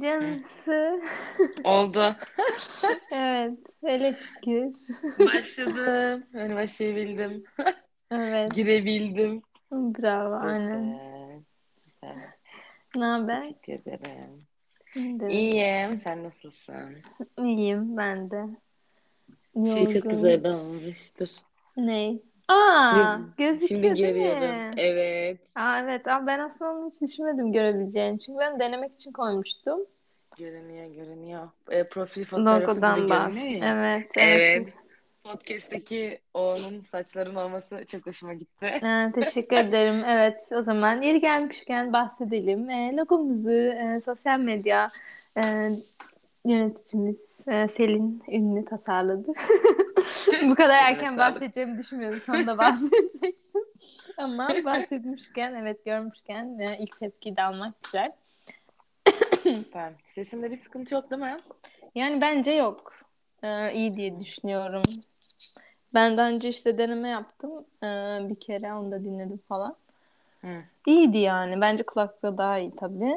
Canısı. Oldu. Evet. Hele şükür. Başladım. Yani başlayabildim. Evet. Girebildim. Bravo. Süper. Ne haber? Teşekkür ederim. İyidir. İyiyim. Sen nasılsın? İyiyim ben de. Şey çok güzel olmuştur. Ney? Aa, gözüküyor Şimdi değil mi? Evet. Aa, evet. Aa, ben aslında onu hiç düşünmedim görebileceğini. Çünkü ben denemek için koymuştum. Görünüyor, görünüyor. E, profil fotoğrafı gibi Logodan bahs. görünüyor ya. Evet, evet. Evet. Podcast'teki onun saçların olması çok hoşuma gitti. Ee, teşekkür ederim. Evet, o zaman yeri gelmişken bahsedelim. Ee, logomuzu e, sosyal medya e, yöneticimiz e, Selin Ünlü tasarladı. Bu kadar erken bahsedeceğimi düşünmüyordum. Sonunda bahsedecektim. Ama bahsetmişken, evet görmüşken e, ilk tepkiyi de almak güzel. Süper. Sesimde bir sıkıntı yok değil mi? Yani bence yok. Ee, iyi diye düşünüyorum. Ben daha önce işte deneme yaptım. Ee, bir kere onu da dinledim falan. Hı. İyiydi yani. Bence kulakta daha iyi tabii.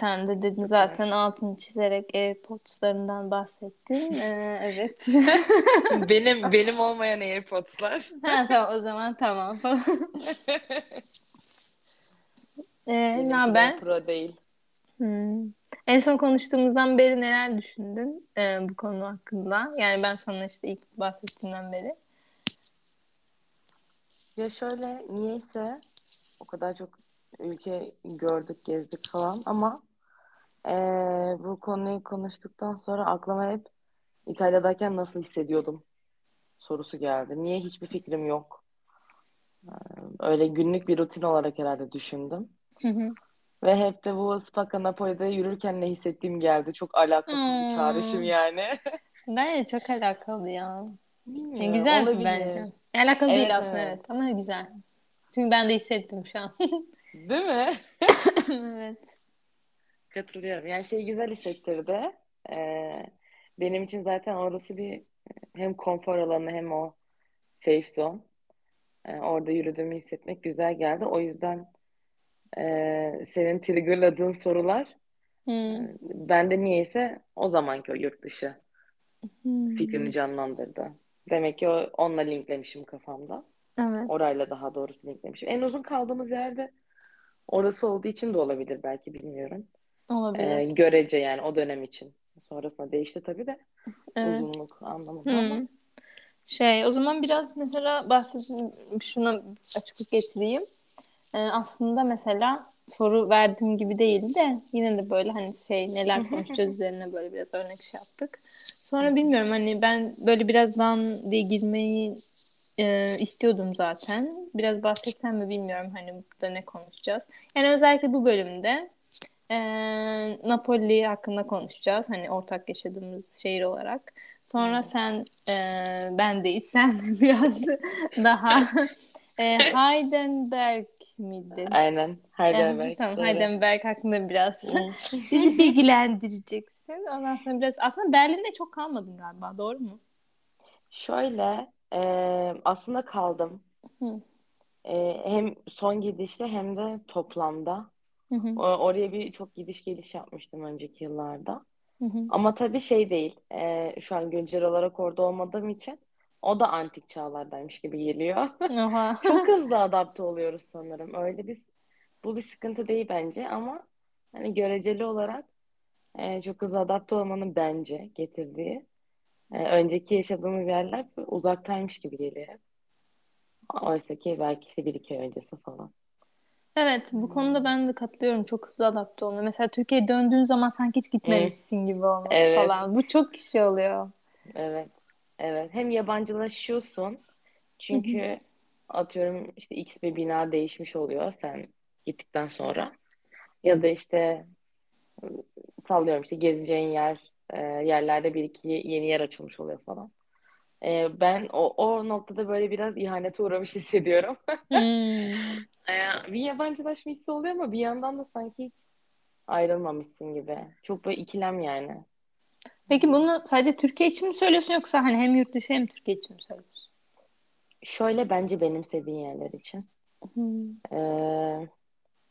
Sen de dedin zaten altını çizerek AirPods'larından bahsettin. Ee, evet. Benim benim olmayan AirPods'lar. ha, tamam o zaman tamam falan. Ee, ne haber? Pro değil. Hmm. En son konuştuğumuzdan beri neler düşündün ee, bu konu hakkında? Yani ben sana işte ilk bahsettiğimden beri. Ya şöyle niyeyse o kadar çok ülke gördük, gezdik falan ama eee, bu konuyu konuştuktan sonra aklıma hep İtalya'dayken nasıl hissediyordum sorusu geldi. Niye hiçbir fikrim yok. Öyle günlük bir rutin olarak herhalde düşündüm. Hı hı. Ve hep de bu Spacca Napoli'de yürürken ne hissettiğim geldi. Çok alakasız bir çağrışım Hmm. yani. Bence çok alakalı ya. Bilmiyorum, güzel olabilir. bence. Alakalı Evet, değil aslında evet. evet ama güzel. Çünkü ben de hissettim şu an. Değil mi? Evet. Katılıyorum. Yani şey güzel hissettirdi. Ee, benim için zaten orası bir hem konfor alanı hem o safe zone. Ee, orada yürüdüğümü hissetmek güzel geldi. O yüzden e, senin triggerladığın sorular Hmm. bende niyeyse o zamanki o yurt dışı Hmm. fikrini canlandırdı. Demek ki o, onunla linklemişim kafamda. Evet. Orayla daha doğrusu linklemişim. En uzun kaldığımız yerde orası olduğu için de olabilir belki bilmiyorum. Olabilir. Ee, görece yani o dönem için. Sonrasında değişti tabii de Evet. uzunluk anlamında Hmm. ama Şey, o zaman biraz mesela bahsedeyim, şuna açıklık getireyim. Ee, aslında mesela soru verdiğim gibi değil de yine de böyle hani şey neler konuşacağız üzerine böyle biraz örnek şey yaptık. Sonra bilmiyorum hani ben böyle biraz dan diye girmeyi e, istiyordum zaten. Biraz bahsetsem mi bilmiyorum hani burada ne konuşacağız. Yani özellikle bu bölümde e, Napoli hakkında konuşacağız. Hani ortak yaşadığımız şehir olarak. Sonra sen e, bendeyiz. Sen biraz daha e, Heidelberg miydi? aynen Heidelberg. Evet, tamam doğru. Heidelberg hakkında biraz bizi bilgilendireceksin. Ondan sonra biraz aslında Berlin'de çok kalmadın galiba doğru mu? Şöyle e, aslında kaldım. Hı. E, hem son gidişte hem de toplamda. Hı hı, oraya bir çok gidiş geliş yapmıştım önceki yıllarda. hı hı. Ama tabii şey değil. e, şu an güncel olarak orada olmadığım için o da antik çağlardaymış gibi geliyor. Oha. Çok hızlı adapte oluyoruz sanırım. Öyle bir bu bir sıkıntı değil bence ama hani göreceli olarak e, çok hızlı adapte olmanın bence getirdiği e, önceki yaşadığımız yerler uzaktaymış gibi geliyor. Oysa ki belki işte bir iki öncesi falan. Evet, bu konuda ben de katılıyorum. Çok hızlı adapte olma. Mesela Türkiye'ye döndüğün zaman sanki hiç gitmemişsin gibi olması Evet. falan. Bu çok kişi oluyor. Evet. Evet. Hem yabancılaşıyorsun çünkü atıyorum işte X bir bina değişmiş oluyor sen gittikten sonra. Ya da işte sallıyorum işte gezeceğin yer e, yerlerde bir iki yeni yer açılmış oluyor falan. E, ben o, o noktada böyle biraz ihanete uğramış hissediyorum. Hmm. E, bir yabancılaşma hissi oluyor ama bir yandan da sanki hiç ayrılmamışsın gibi. Çok böyle ikilem yani. Peki bunu sadece Türkiye için mi söylüyorsun yoksa hani hem yurt dışı hem Türkiye için mi söylüyorsun? Şöyle bence benimsediğin yerler için. Hmm. E,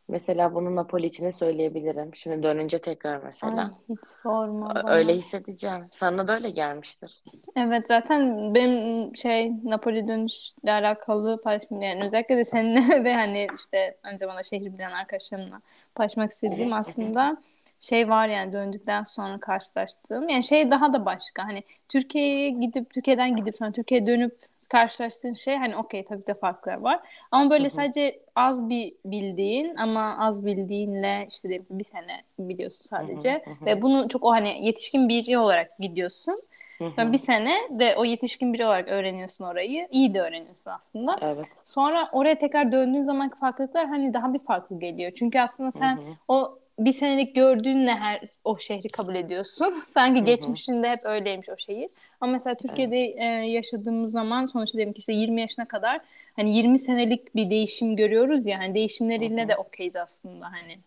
Mesela bunu Napoli için de söyleyebilirim. Şimdi dönünce tekrar Ay, mesela. hiç sorma Ö- bana. Öyle hissedeceğim. Sana da öyle gelmiştir. Evet zaten benim şey Napoli dönüşle alakalı paylaşım yani özellikle de seninle ve hani işte aynı zamanda şehir bilen arkadaşlarımla paylaşmak istediğim aslında şey var yani döndükten sonra karşılaştığım yani şey daha da başka hani Türkiye'ye gidip Türkiye'den gidip sonra Türkiye'ye dönüp karşılaştığın şey hani okey tabii de farklar var ama böyle hı, sadece az bir bildiğin ama az bildiğinle işte diyelim bir sene biliyorsun sadece hı hı, ve bunu çok o hani yetişkin biri olarak gidiyorsun hı Sonra bir sene de o yetişkin biri olarak öğreniyorsun orayı. İyi de öğreniyorsun aslında. Evet. Sonra oraya tekrar döndüğün zamanki farklılıklar hani daha bir farklı geliyor. Çünkü aslında sen hı, o bir senelik gördüğünle her o şehri kabul ediyorsun. Sanki hı hı. geçmişinde hep öyleymiş o şehir. Ama mesela Evet. Türkiye'de e, yaşadığımız zaman sonuçta diyelim ki işte 20 yaşına kadar hani 20 senelik bir değişim görüyoruz ya. Hani değişimleriyle hı. de okeydi aslında hani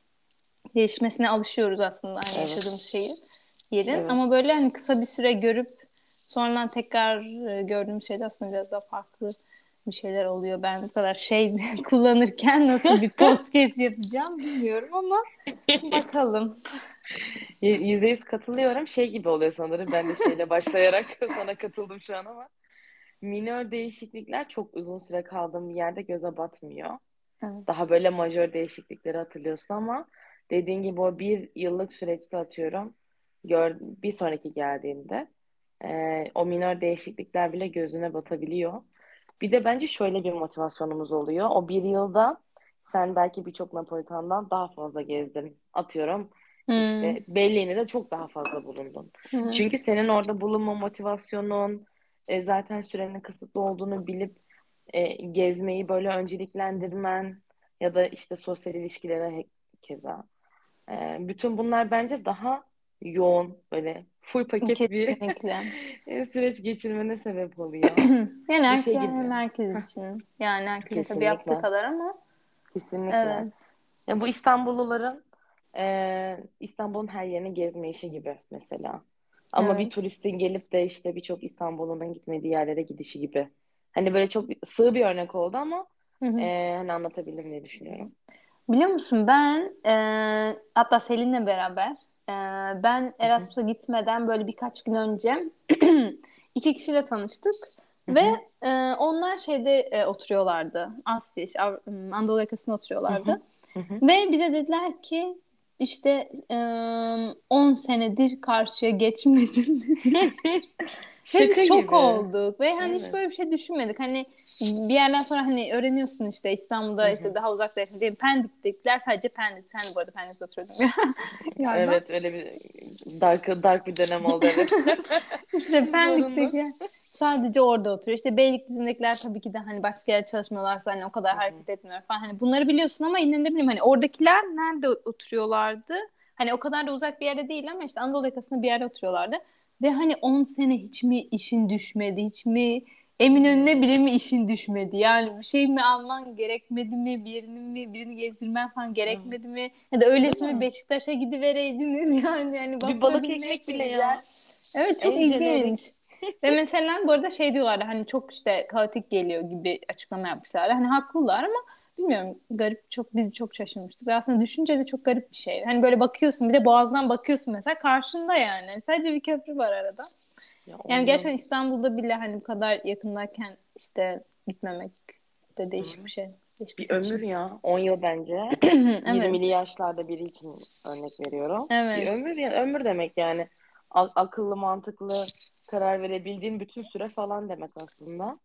değişmesine alışıyoruz aslında hani Evet. yaşadığımız şeyin yerin. Evet. Ama böyle hani kısa bir süre görüp sonradan tekrar e, gördüğümüz şeyde aslında biraz daha farklı bir şeyler oluyor. Ben bu kadar şey kullanırken nasıl bir podcast yapacağım bilmiyorum ama bakalım. Yüzde yüz katılıyorum. Şey gibi oluyor sanırım. Ben de şeyle başlayarak sana katıldım şu an ama. Minör değişiklikler çok uzun süre kaldığım bir yerde göze batmıyor. Evet. Daha böyle majör değişiklikleri hatırlıyorsun ama dediğin gibi o bir yıllık süreçte atıyorum. Gör, bir sonraki geldiğinde e, o minör değişiklikler bile gözüne batabiliyor. Bir de bence şöyle bir motivasyonumuz oluyor. O bir yılda sen belki birçok Napolitan'dan daha fazla gezdin. Atıyorum Hmm. işte belliğini de çok daha fazla bulundun. Hı. Çünkü senin orada bulunma motivasyonun e, zaten sürenin kısıtlı olduğunu bilip e, gezmeyi böyle önceliklendirmen ya da işte sosyal ilişkilere keza. E, bütün bunlar bence daha yoğun böyle full paket bir Kesinlikle. e, süreç geçirmene sebep oluyor. Yani Bir herkes, şey gibi. herkes için. Yani herkesin tabii yaptığı Kesinlikle. kadar ama Kesinlikle. evet. Ya bu İstanbulluların e, İstanbul'un her yerini gezme işi gibi mesela. Ama bir Evet. turistin gelip de işte birçok İstanbul'un gitmediği yerlere gidişi gibi. Hani böyle çok sığ bir örnek oldu ama Hı hı. e, hani anlatabildim diye düşünüyorum. Biliyor musun ben e, hatta Selin'le beraber e, ben Erasmus'a gitmeden böyle birkaç gün önce iki kişiyle tanıştık ve e, onlar şeyde e, oturuyorlardı. Asya, işte, Anadolu yakasında oturuyorlardı. Ve bize dediler ki işte e, 10 senedir karşıya geçmedin Ve Şaka şok gibi. olduk ve hani hiç Evet. böyle bir şey düşünmedik. Hani bir yerden sonra hani öğreniyorsun işte İstanbul'da işte hı. daha uzakta yaşadığın diyelim Pendik'tekiler sadece Pendik. Sen de bu arada Pendik'te oturuyordun galiba. Evet öyle bir dark, dark bir dönem oldu evet. İşte Zorunlu. Pendik'tekiler sadece orada oturuyor. İşte Beylikdüzü'ndekiler tabii ki de hani başka yerde çalışmıyorlarsa hani o kadar Hı hı, hareket etmiyor falan. Hani bunları biliyorsun ama yine de bileyim hani oradakiler nerede oturuyorlardı? Hani o kadar da uzak bir yerde değil ama işte Anadolu yakasında bir yerde oturuyorlardı. Ve hani 10 sene hiç mi işin düşmedi? Hiç mi Eminönü'ne bile mi işin düşmedi? Yani bir şey mi alman gerekmedi mi? Birini mi birini gezdirmen falan gerekmedi mi? Ya da öylesine? Beşiktaş'a gidivereydiniz yani. Yani Bir balık ekmek bile güzel. ya. Evet çok En ilginç. Ve mesela bu arada şey diyorlardı hani çok işte kaotik geliyor gibi açıklama yapmışlardı. Hani haklılar ama bilmiyorum garip çok biz çok şaşırmıştık. Ve aslında düşünce de çok garip bir şey. Hani böyle bakıyorsun bir de Boğaz'dan bakıyorsun mesela karşında yani. Sadece bir köprü var arada. Ya 10 Yani gerçekten İstanbul'da bile hani bu kadar yakındayken işte gitmemek de değişik bir şey. Değişik bir Bir ömür ya. 10 yıl bence. 20'li Evet. yaşlarda biri için örnek veriyorum. Bir Evet. ömür yani ömür demek yani. Akıllı, mantıklı karar verebildiğin bütün süre falan demek aslında.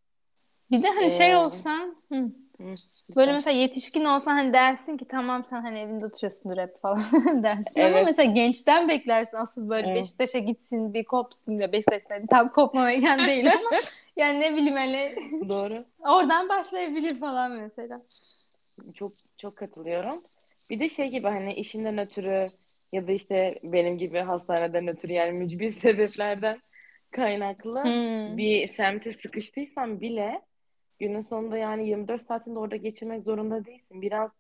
Bir de hani şey Ee, olsan hı. hı, Böyle mesela yetişkin olsan hani dersin ki tamam sen hani evinde oturuyorsundur hep falan dersin ama Evet. mesela gençten beklersin asıl böyle Evet. Beşiktaş'a gitsin bir kopsun ya Beşiktaş'tan tam kopma mekan değil ama yani ne bileyim hani Doğru. oradan başlayabilir falan mesela. Çok çok katılıyorum. Bir de şey gibi hani işinden ötürü ya da işte benim gibi hastaneden ötürü yani mücbir sebeplerden kaynaklı Hmm. bir semte sıkıştıysan bile günün sonunda yani 24 saatinde orada geçirmek zorunda değilsin. Biraz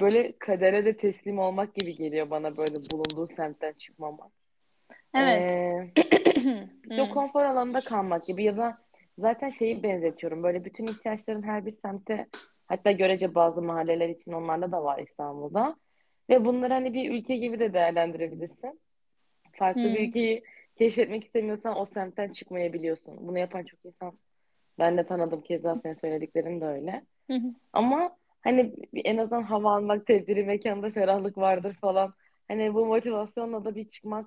böyle kadere de teslim olmak gibi geliyor bana böyle bulunduğu semtten çıkmamak. Evet. Ee, Hmm. konfor alanında kalmak gibi ya da zaten şeyi benzetiyorum. Böyle bütün ihtiyaçların her bir semte Hatta görece bazı mahalleler için onlarda da var İstanbul'da. Ve bunları hani bir ülke gibi de değerlendirebilirsin. Farklı Hmm. bir ülkeyi keşfetmek istemiyorsan o semtten çıkmayabiliyorsun. Bunu yapan çok insan ben de tanıdım keza senin söylediklerin de öyle. Hı hı. Ama hani en azından hava almak, tedbiri mekanda ferahlık vardır falan. Hani bu motivasyonla da bir çıkmak,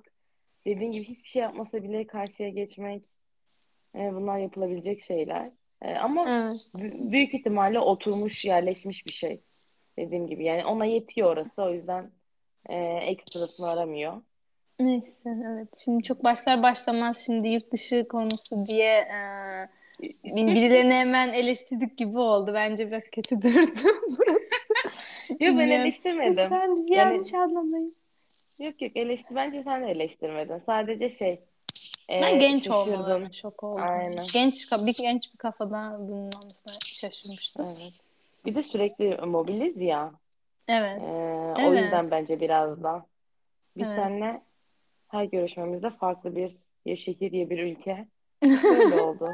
dediğin gibi hiçbir şey yapmasa bile karşıya geçmek, e, bunlar yapılabilecek şeyler. E, ama Evet. büyük ihtimalle oturmuş, yerleşmiş bir şey. Dediğim gibi yani ona yetiyor orası. O yüzden e, ekstrasını aramıyor. Neyse evet. Şimdi çok başlar başlamaz şimdi yurt dışı konusu diye e, birilerini hemen eleştirdik gibi oldu. Bence biraz kötü durdu burası. Yok ben eleştirmedim. Lütfen bizi Yani- yanlış anlamayın. Yok yok eleştir. Bence sen de eleştirmedin. Sadece şey e, Ben genç şaşırdın. olmalarına şok oldum. Aynen. Genç, bir genç bir kafada bunun olmasına şaşırmıştım. Evet. Bir de sürekli mobiliz ya. Evet. Ee, o Evet. yüzden bence biraz da. Biz Evet. seninle her görüşmemizde farklı bir ya şehir ya bir ülke. Böyle oldu.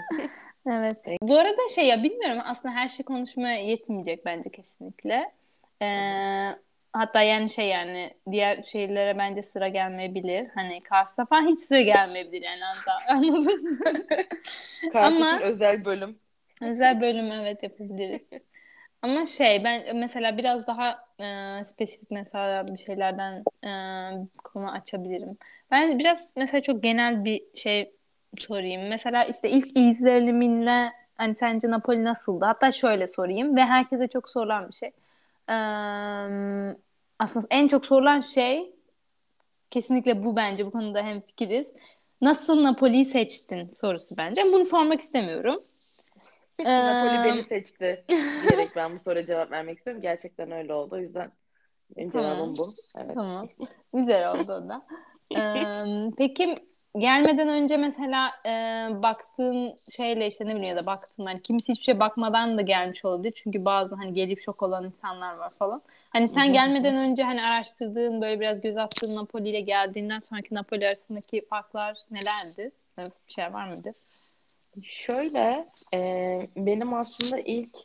Evet. Bu arada şey ya bilmiyorum aslında her şey konuşmaya yetmeyecek bence kesinlikle. Ee, hatta yani şey yani diğer şehirlere bence sıra gelmeyebilir. Hani Kars'a falan hiç sıra gelmeyebilir yani hatta anladın mı? Kars Ama- özel bölüm. Özel bölüm evet yapabiliriz. Ama şey ben mesela biraz daha e, spesifik mesela bir şeylerden e, konu açabilirim. Ben biraz mesela çok genel bir şey sorayım. Mesela işte ilk izleniminle hani sence Napoli nasıldı? Hatta şöyle sorayım ve herkese çok sorulan bir şey. Ee, aslında en çok sorulan şey kesinlikle bu bence bu konuda hemfikiriz. Nasıl Napoli'yi seçtin sorusu bence. Bunu sormak istemiyorum. Napoli Ee, beni seçti diyerek ben bu soruya cevap vermek istiyorum. Gerçekten öyle oldu. O yüzden benim Tamam. cevabım bu. Evet. Tamam. Güzel oldu o da. Ee, peki gelmeden önce mesela e, baktığın şeyle işte ne bileyim ya da baktığın hani kimisi hiçbir şey bakmadan da gelmiş olabilir. Çünkü bazı hani gelip şok olan insanlar var falan. Hani sen gelmeden önce hani araştırdığın böyle biraz göz attığın Napoli ile geldiğinden sonraki Napoli arasındaki farklar nelerdi? Böyle Bir şey var mıydı? Şöyle, e, benim aslında ilk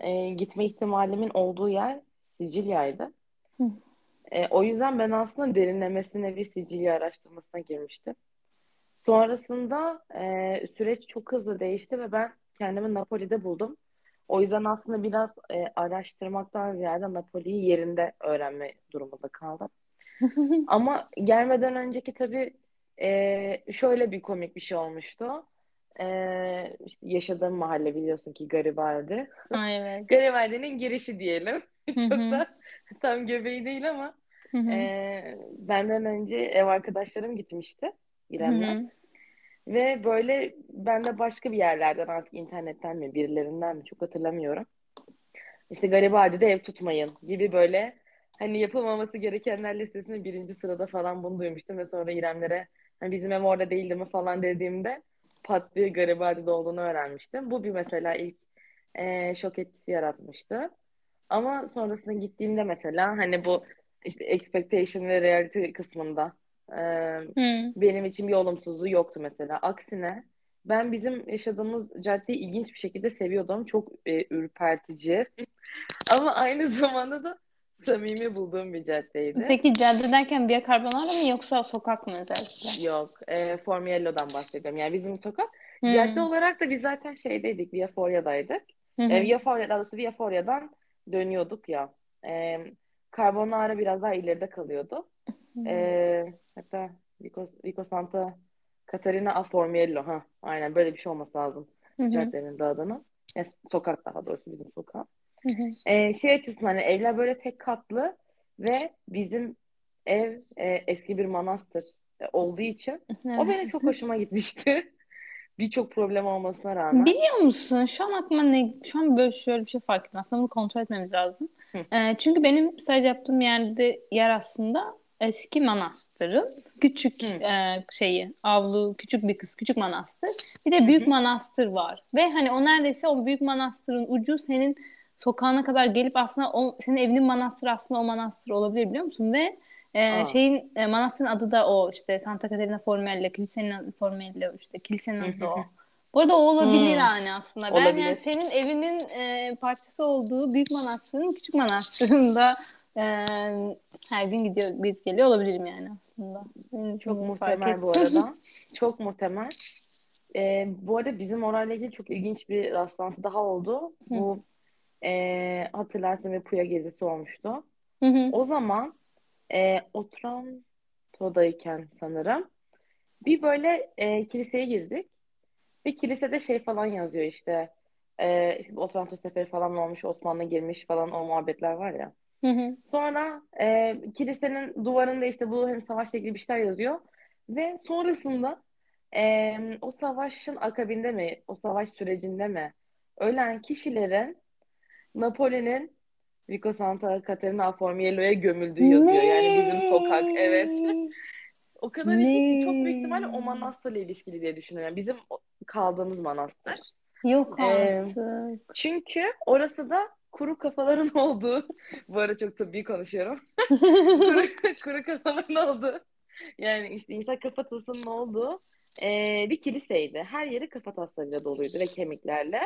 e, gitme ihtimalimin olduğu yer Sicilya'ydı. Hı. E, o yüzden ben aslında derinlemesine bir Sicilya araştırmasına girmiştim. Sonrasında e, süreç çok hızlı değişti ve ben kendimi Napoli'de buldum. O yüzden aslında biraz e, araştırmaktan ziyade Napoli'yi yerinde öğrenme durumunda kaldım. Ama gelmeden önceki tabii e, şöyle bir komik bir şey olmuştu. E, işte yaşadığım mahalle biliyorsun ki Garibaldi. Ay evet. Garibaldi'nin girişi diyelim. Çok da tam göbeği değil ama e, benden önce ev arkadaşlarım gitmişti İrem'le. Ve böyle ben de başka bir yerlerden artık internetten mi birilerinden mi çok hatırlamıyorum. İşte Garibaldi'de ev tutmayın gibi böyle hani yapılmaması gerekenler listesinde birinci sırada falan bunu duymuştum ve sonra İremlere hani bizim ev orada değildi mi falan dediğimde pat diye Garibaldi'de olduğunu öğrenmiştim. Bu bir mesela ilk e, şok etkisi yaratmıştı. Ama sonrasında gittiğimde mesela hani bu işte expectation ve reality kısmında e, Hı. benim için bir olumsuzluğu yoktu mesela. Aksine ben bizim yaşadığımız caddeyi ilginç bir şekilde seviyordum. Çok e, ürpertici ama aynı zamanda da samimi bulduğum bir caddeydi. Peki cadde derken Via Carbonara mı yoksa sokak mı özellikle? Yok, e, Formiello'dan bahsediyorum. Yani bizim sokak. Hı. Cadde olarak da biz zaten şeydeydik, Via Foria'daydık. Hı hı. E, Via Foria, daha doğrusu Via Foria'dan dönüyorduk ya. E, Carbonara biraz daha ileride kalıyordu. E, hatta Vico, Vico Santa Caterina a Formiello. Ha, aynen böyle bir şey olması lazım. Caddenin de adını. E, sokak daha doğrusu bizim sokak. E, şey açısından hani evler böyle tek katlı ve bizim ev e, eski bir manastır e, olduğu için o benim çok hoşuma gitmişti. Birçok problem olmasına rağmen. Biliyor musun? Şu an aklıma ne, şu an böyle şöyle bir şey fark ettim. Aslında bunu kontrol etmemiz lazım. Hı. Ee, çünkü benim staj yaptığım yerde yer aslında eski manastırın küçük Hı. e, şeyi, avlu küçük bir kız, küçük manastır. Bir de büyük Hı hı. manastır var. Ve hani o neredeyse o büyük manastırın ucu senin sokağına kadar gelip aslında o senin evinin manastırı aslında o manastır olabilir biliyor musun? Ve e, Aa. şeyin e, manastırın adı da o işte Santa Caterina Formello, kilisenin adı Formello işte kilisenin adı o. Bu arada o olabilir Hmm. yani aslında. Ben Olabilir. yani senin evinin e, parçası olduğu Büyük Manastır'ın Küçük Manastır'ında e, her gün gidiyor, gidip geliyor olabilirim yani aslında. Çok hmm, muhtemel bu arada. Çok muhtemel. Ee, bu arada bizim orayla ilgili çok ilginç bir rastlantı daha oldu. Bu e, hatırlarsın bir Puya gezisi olmuştu. Hı hı. O zaman e, Otranto'dayken sanırım bir böyle e, kiliseye girdik. Ve kilisede şey falan yazıyor işte. E, işte Otranto seferi falan olmuş, Osmanlı girmiş falan o muhabbetler var ya. Hı hı. Sonra e, kilisenin duvarında işte bu hem savaşla ilgili bir şeyler yazıyor. Ve sonrasında e, o savaşın akabinde mi, o savaş sürecinde mi ölen kişilerin Napoli'nin Vico Santa Caterina Formiello'ya gömüldüğü yazıyor. Yani bizim sokak. Evet. O kadar ilginç ki çok büyük ihtimalle o Ne? manastırla ilişkili diye düşünüyorum. Bizim o- kaldığımız manastır. Yok Ee, artık. Çünkü orası da kuru kafaların olduğu, bu arada çok tıbbi konuşuyorum. Kuru, kuru kafaların olduğu, yani işte insan kafatasının olduğu ee, bir kiliseydi. Her yeri kafataslarıyla doluydu ve kemiklerle.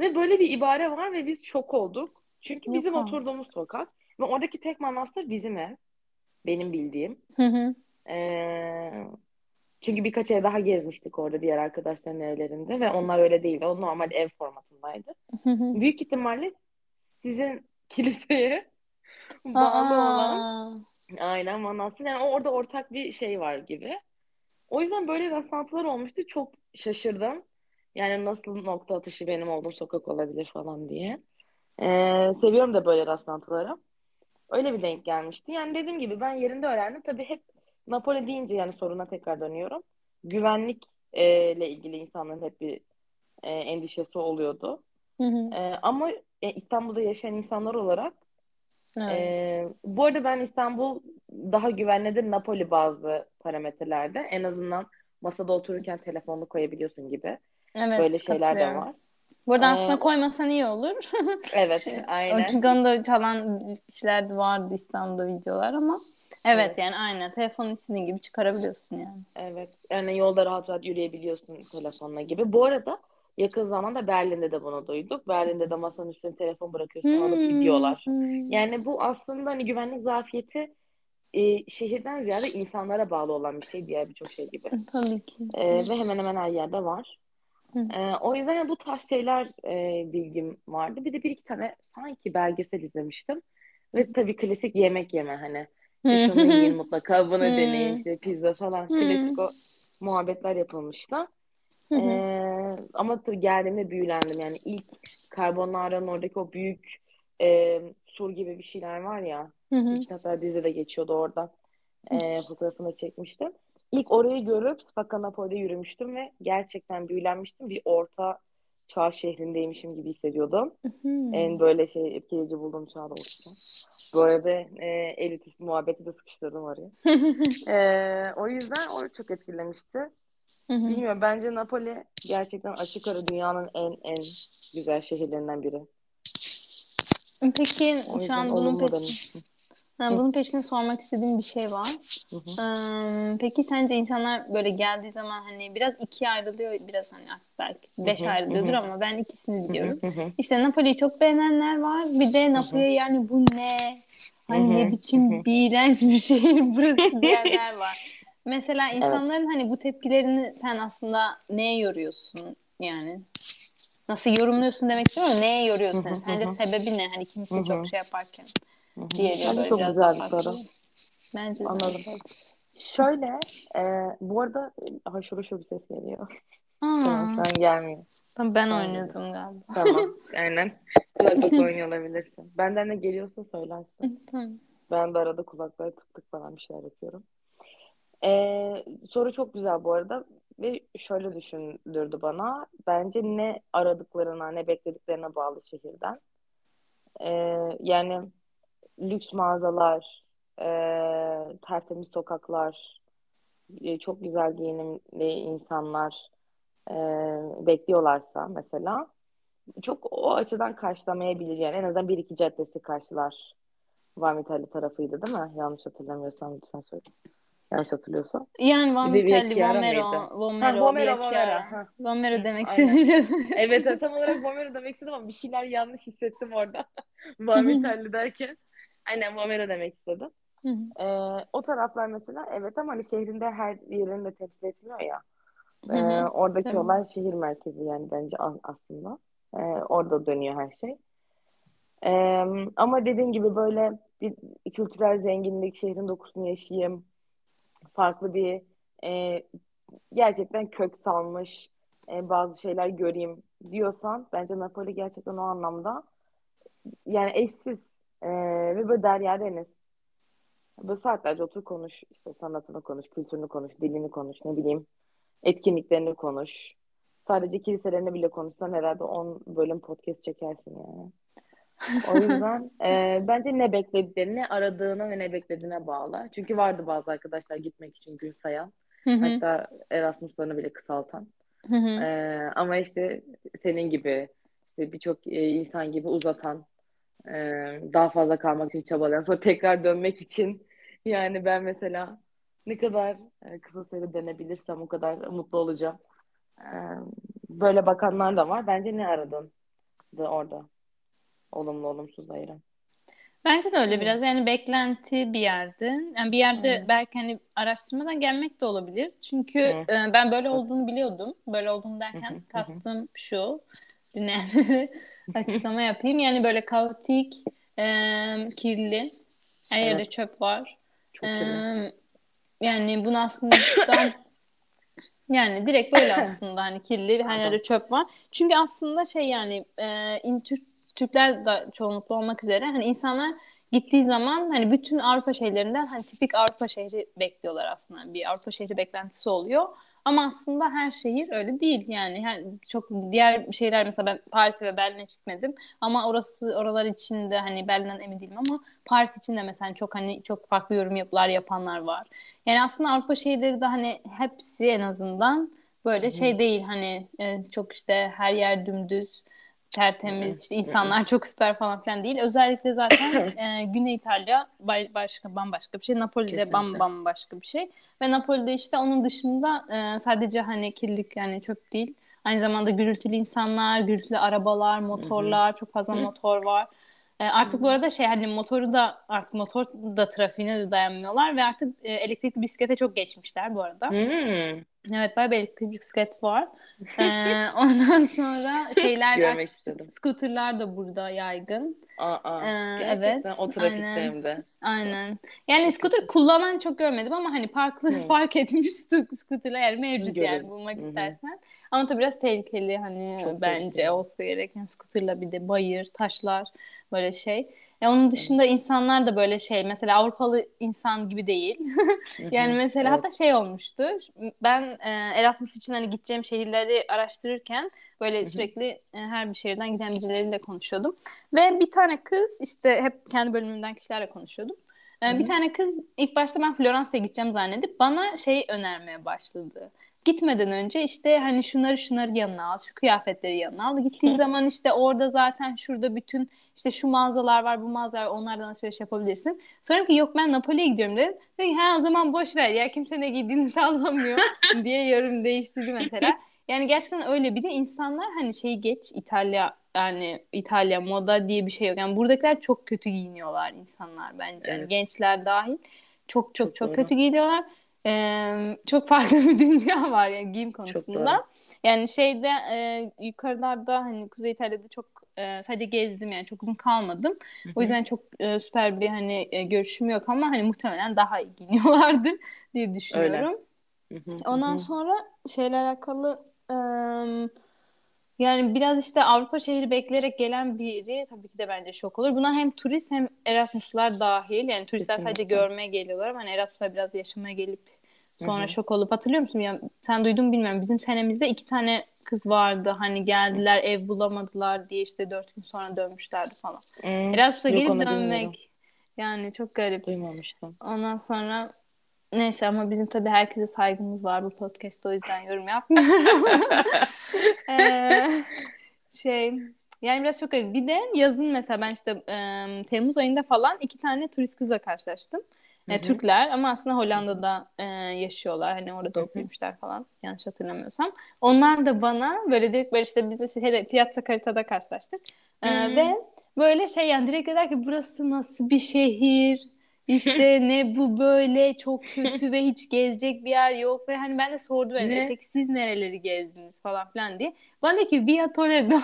Ve böyle bir ibare var ve biz şok olduk. Çünkü Yok bizim artık. oturduğumuz sokak ve oradaki tek manastır bizim ev. Benim bildiğim. Hı hı. Ee, çünkü birkaç ev daha gezmiştik orada diğer arkadaşların evlerinde ve onlar öyle değildi. O normal ev formatındaydı. Hı hı. Büyük ihtimalle sizin kiliseye bağlı olan Aa. aynen manastır. Yani orada ortak bir şey var gibi. O yüzden böyle rastlantılar olmuştu. Çok şaşırdım. Yani nasıl nokta atışı benim olduğum sokak olabilir falan diye. Ee, seviyorum da böyle rastlantıları. Öyle bir denk gelmişti. Yani dediğim gibi ben yerinde öğrendim. Tabii hep Napoli deyince yani soruna tekrar dönüyorum. Güvenlik e, ilgili insanların hep bir e, endişesi oluyordu. Hı hı. E, ama e, İstanbul'da yaşayan insanlar olarak Evet. e, bu arada ben İstanbul daha güvenlidir Napoli bazı parametrelerde. En azından masada otururken telefonunu koyabiliyorsun gibi. Evet, Böyle şeyler de var. Burada Ee, aslında koymasan iyi olur. Evet, Şey, aynen. Çünkü onu da çalan kişiler de vardı İstanbul'da videolar ama evet Evet. yani aynen telefonun istediğin gibi çıkarabiliyorsun yani. Evet. Yani yolda rahat rahat yürüyebiliyorsun telefonla gibi. Bu arada yakın zamanda Berlin'de de bunu duyduk. Berlin'de de masanın üstüne telefon bırakıyorsun alıp gidiyorlar. Hmm. Yani bu aslında hani güvenlik zafiyeti e, şehirden ziyade insanlara bağlı olan bir şey diğer birçok şey gibi. Tabii ki. E, ve hemen hemen her yerde var. Hı. E, o yüzden bu tarz şeyler e, bilgim vardı. Bir de bir iki tane sanki belgesel izlemiştim. Ve tabii klasik yemek yeme hani. E, şunu yiyin mutlaka, bunu deneyin, işte pizza falan. Klasik o muhabbetler yapılmıştı. Hı hı. Ee, ama tabii geldiğimde büyülendim. Yani ilk Carbonara'nın oradaki o büyük e, sur gibi bir şeyler var ya. Hı hı. Hatta dizi de geçiyordu orada. Ee, fotoğrafını çekmiştim. İlk orayı görüp Spakanapo'da yürümüştüm ve gerçekten büyülenmiştim. Bir orta çağ şehrindeymişim gibi hissediyordum. Hı. En böyle şey etkileyici bulduğum çağda oluştu. Bu arada e, elitist muhabbeti de sıkıştırdım oraya. Ee, o yüzden o çok etkilemişti. Hı hı. Bilmiyorum bence Napoli gerçekten açık ara dünyanın en en güzel şehirlerinden biri. Peki O şu an bunun peşinde, bunun peşinde sormak istediğim bir şey var. Hı hı. Eee, peki sence insanlar böyle geldiği zaman hani biraz ikiye ayrılıyor, biraz hani belki beş hı, ayrılıyordur ama ben ikisini biliyorum. İşte Napoli'yi çok beğenenler var. Bir de Napoli'ye yani bu ne? Hani ne biçim bir iğrenç bir şehir burası diyenler var. Mesela insanların hani bu tepkilerini sen aslında neye yoruyorsun yani? Nasıl yorumluyorsun demek istiyorum neye yoruyorsun? Hı hı, Sence hı sebebi ne? Hani kimisi Hı çok şey yaparken Hı hı. diğeri Bence böyle çok biraz güzel bir soru. Bence de Anladım. öyle. Şöyle, e, bu arada e, haşır haşır bir ses geliyor. Tamam, an gelmiyor. tamam ben geliyor. galiba. Tamam, aynen. Kulaklık oynuyor olabilirsin. Benden ne geliyorsa söylersin. Tamam. Ben de arada kulaklara tık tık falan bir şeyler yapıyorum. Ee, soru çok güzel bu arada ve şöyle düşündürdü bana. Bence ne aradıklarına, ne beklediklerine bağlı şehirden. Ee, yani lüks mağazalar, e, tertemiz sokaklar, e, çok güzel giyinimli insanlar e, bekliyorlarsa mesela çok o açıdan karşılamayabilir yani en azından bir iki caddesi karşılar. Varm İtalya tarafıydı değil mi? Yanlış hatırlamıyorsam lütfen söyle. Yanlış hatırlıyorsam. Yani Van Vitelli, Vomero? Vomero, Vomero. Vomero. Vomero demek istedim. Evet tam olarak Vomero demek istedim ama bir şeyler yanlış hissettim orada. Van Vitelli derken. Aynen Vomero demek istedim. Ee, o taraflar mesela evet ama hani şehrinde her yerini de temsil etmiyor ya. Ee, oradaki Tabii. olay şehir merkezi yani bence aslında. Ee, orada dönüyor her şey. Ee, ama dediğim gibi böyle bir kültürel zenginlik, şehrin dokusunu yaşayayım, farklı bir e, gerçekten kök salmış e, bazı şeyler göreyim diyorsan bence Napoli gerçekten o anlamda yani eşsiz e, ve böyle derya deniz. Böyle saatlerce otur konuş, işte sanatını konuş, kültürünü konuş, dilini konuş, ne bileyim, etkinliklerini konuş. Sadece kiliselerini bile konuşsan herhalde 10 bölüm podcast çekersin yani. O yüzden e, bence ne beklediğini, ne aradığına ve ne beklediğine bağlı. Çünkü vardı bazı arkadaşlar gitmek için gün sayan. Hatta Erasmus'larını bile kısaltan. Hı hı. Ama işte senin gibi, işte birçok e, insan gibi uzatan, e, daha fazla kalmak için çabalayan, sonra tekrar dönmek için. Yani ben mesela ne kadar e, kısa sürede dönebilirsem o kadar mutlu olacağım. E, böyle bakanlar da var. Bence ne aradın da orada? Olumlu olumsuz ayıran. Bence de öyle Hı. biraz yani beklenti bir yerde. Yani bir yerde Hı. belki hani araştırmadan gelmek de olabilir. Çünkü Hı. e, ben böyle olduğunu biliyordum. Böyle olduğunu derken kastım şu. Dinleyenlere açıklama yapayım. Yani böyle kaotik, e, kirli. Her yerde Evet. çöp var. Çok E, kirli. yani bunu aslında yani direkt böyle aslında hani kirli her yerde çöp var. Çünkü aslında şey yani e, in, Türk, Türkler de çoğunlukla olmak üzere hani insanlar gittiği zaman hani bütün Avrupa şehirlerinden hani tipik Avrupa şehri bekliyorlar aslında. Bir Avrupa şehri beklentisi oluyor. Ama aslında her şehir öyle değil yani. Her, çok diğer şeyler mesela ben Paris'e ve Berlin'e gitmedim. Ama orası oralar için de hani Berlin'den emin değilim ama Paris için de mesela çok hani çok farklı yorum yapılar yapanlar var. Yani aslında Avrupa şehirleri de hani hepsi en azından böyle şey değil hani e, çok işte her yer dümdüz tertemiz işte insanlar çok süper falan filan değil. Özellikle zaten e, Güney İtalya başka bambaşka bir şey. Napoli'de bam bambaşka bir şey. Ve Napoli'de işte onun dışında e, sadece hani kirlilik yani çöp değil. Aynı zamanda gürültülü insanlar, gürültülü arabalar, motorlar, çok fazla motor var. E, artık bu arada şey hani motoru da artık motor da trafiğine de dayanmıyorlar ve artık e, elektrikli bisiklete çok geçmişler bu arada. Hmm. Evet bayağı bir elektrikli bisiklet var. Ee, ondan sonra şeyler Görmek istedim. scooterlar da burada yaygın. Aa, Ee, evet, o trafikte aynen. hem de. Aynen. Yani scooter kullanan çok görmedim ama hani parklı Hı. park sc- scooterlar yani mevcut yani Görüyorum. bulmak istersen. Ama tabii biraz tehlikeli hani Çok bence tehlikeli. olsa gereken scooterla bir de bayır, taşlar böyle şey. E onun dışında insanlar da böyle şey mesela Avrupalı insan gibi değil. Yani mesela Evet. hatta şey olmuştu. Ben e, Erasmus için hani gideceğim şehirleri araştırırken böyle sürekli e, her bir şehirden giden birileriyle konuşuyordum. Ve bir tane kız işte hep kendi bölümümden kişilerle konuşuyordum. E, bir tane kız ilk başta ben Floransa'ya gideceğim zannedip bana şey önermeye başladı. Gitmeden önce işte hani şunları şunları yanına al, şu kıyafetleri yanına al. Gittiğin zaman işte orada zaten şurada bütün işte şu mağazalar var, bu mağazalar onlardan alışveriş yapabilirsin. Sonra ki yok ben Napoli'ye gidiyorum dedim. Dedi ki ha o zaman boş ver ya kimse ne giydiğini sallamıyor diye yorum değiştirdi mesela. Yani gerçekten öyle bir de insanlar hani şeyi geç İtalya yani İtalya moda diye bir şey yok. Yani buradakiler çok kötü giyiniyorlar insanlar bence. Yani Evet. gençler dahil çok çok Çok çok doğru. kötü giyiniyorlar. Ee, çok farklı bir dünya var yani giyim konusunda. Yani şeyde e, yukarılarda hani Kuzey İtalya'da çok e, sadece gezdim yani çok uzun kalmadım. Hı O hı. yüzden çok e, süper bir hani e, görüşüm yok ama hani muhtemelen daha iyi giyiniyorlardır diye düşünüyorum. Hı Ondan sonra şeyle alakalı e, yani biraz işte Avrupa şehri bekleyerek gelen biri tabii ki de bence şok olur. Buna hem turist hem Erasmuslar dahil. Yani turistler sadece görmeye geliyorlar ama hani Erasmuslar biraz yaşamaya gelip sonra şok olup hatırlıyor musun? Ya sen duydun bilmiyorum. Bizim senemizde iki tane kız vardı. Hani geldiler ev bulamadılar diye işte dört gün sonra dönmüşlerdi falan. Hmm, Erasmus'a gelip bilmiyorum. dönmek yani çok garip. Duymamıştım. Ondan sonra neyse ama bizim tabii herkese saygımız var bu podcast'ta o yüzden yorum yapmıyorum. Ee, şey yani biraz çok garip. Bir de yazın mesela ben işte e, Temmuz ayında falan iki tane turist kızla karşılaştım. E, Türkler ama aslında Hollanda'da e, yaşıyorlar. Hani orada okumuşlar falan yanlış hatırlamıyorsam. Onlar da bana böyle direkt böyle işte biz işte şeyde, Piazza Carita'da karşılaştık. E, ve böyle şey yani direkt dediler ki burası nasıl bir şehir? İşte ne bu böyle çok kötü ve hiç gezecek bir yer yok ve hani ben de sordum yani Ne? peki siz nereleri gezdiniz falan filan diye. Bana dedi ki Via Toledo.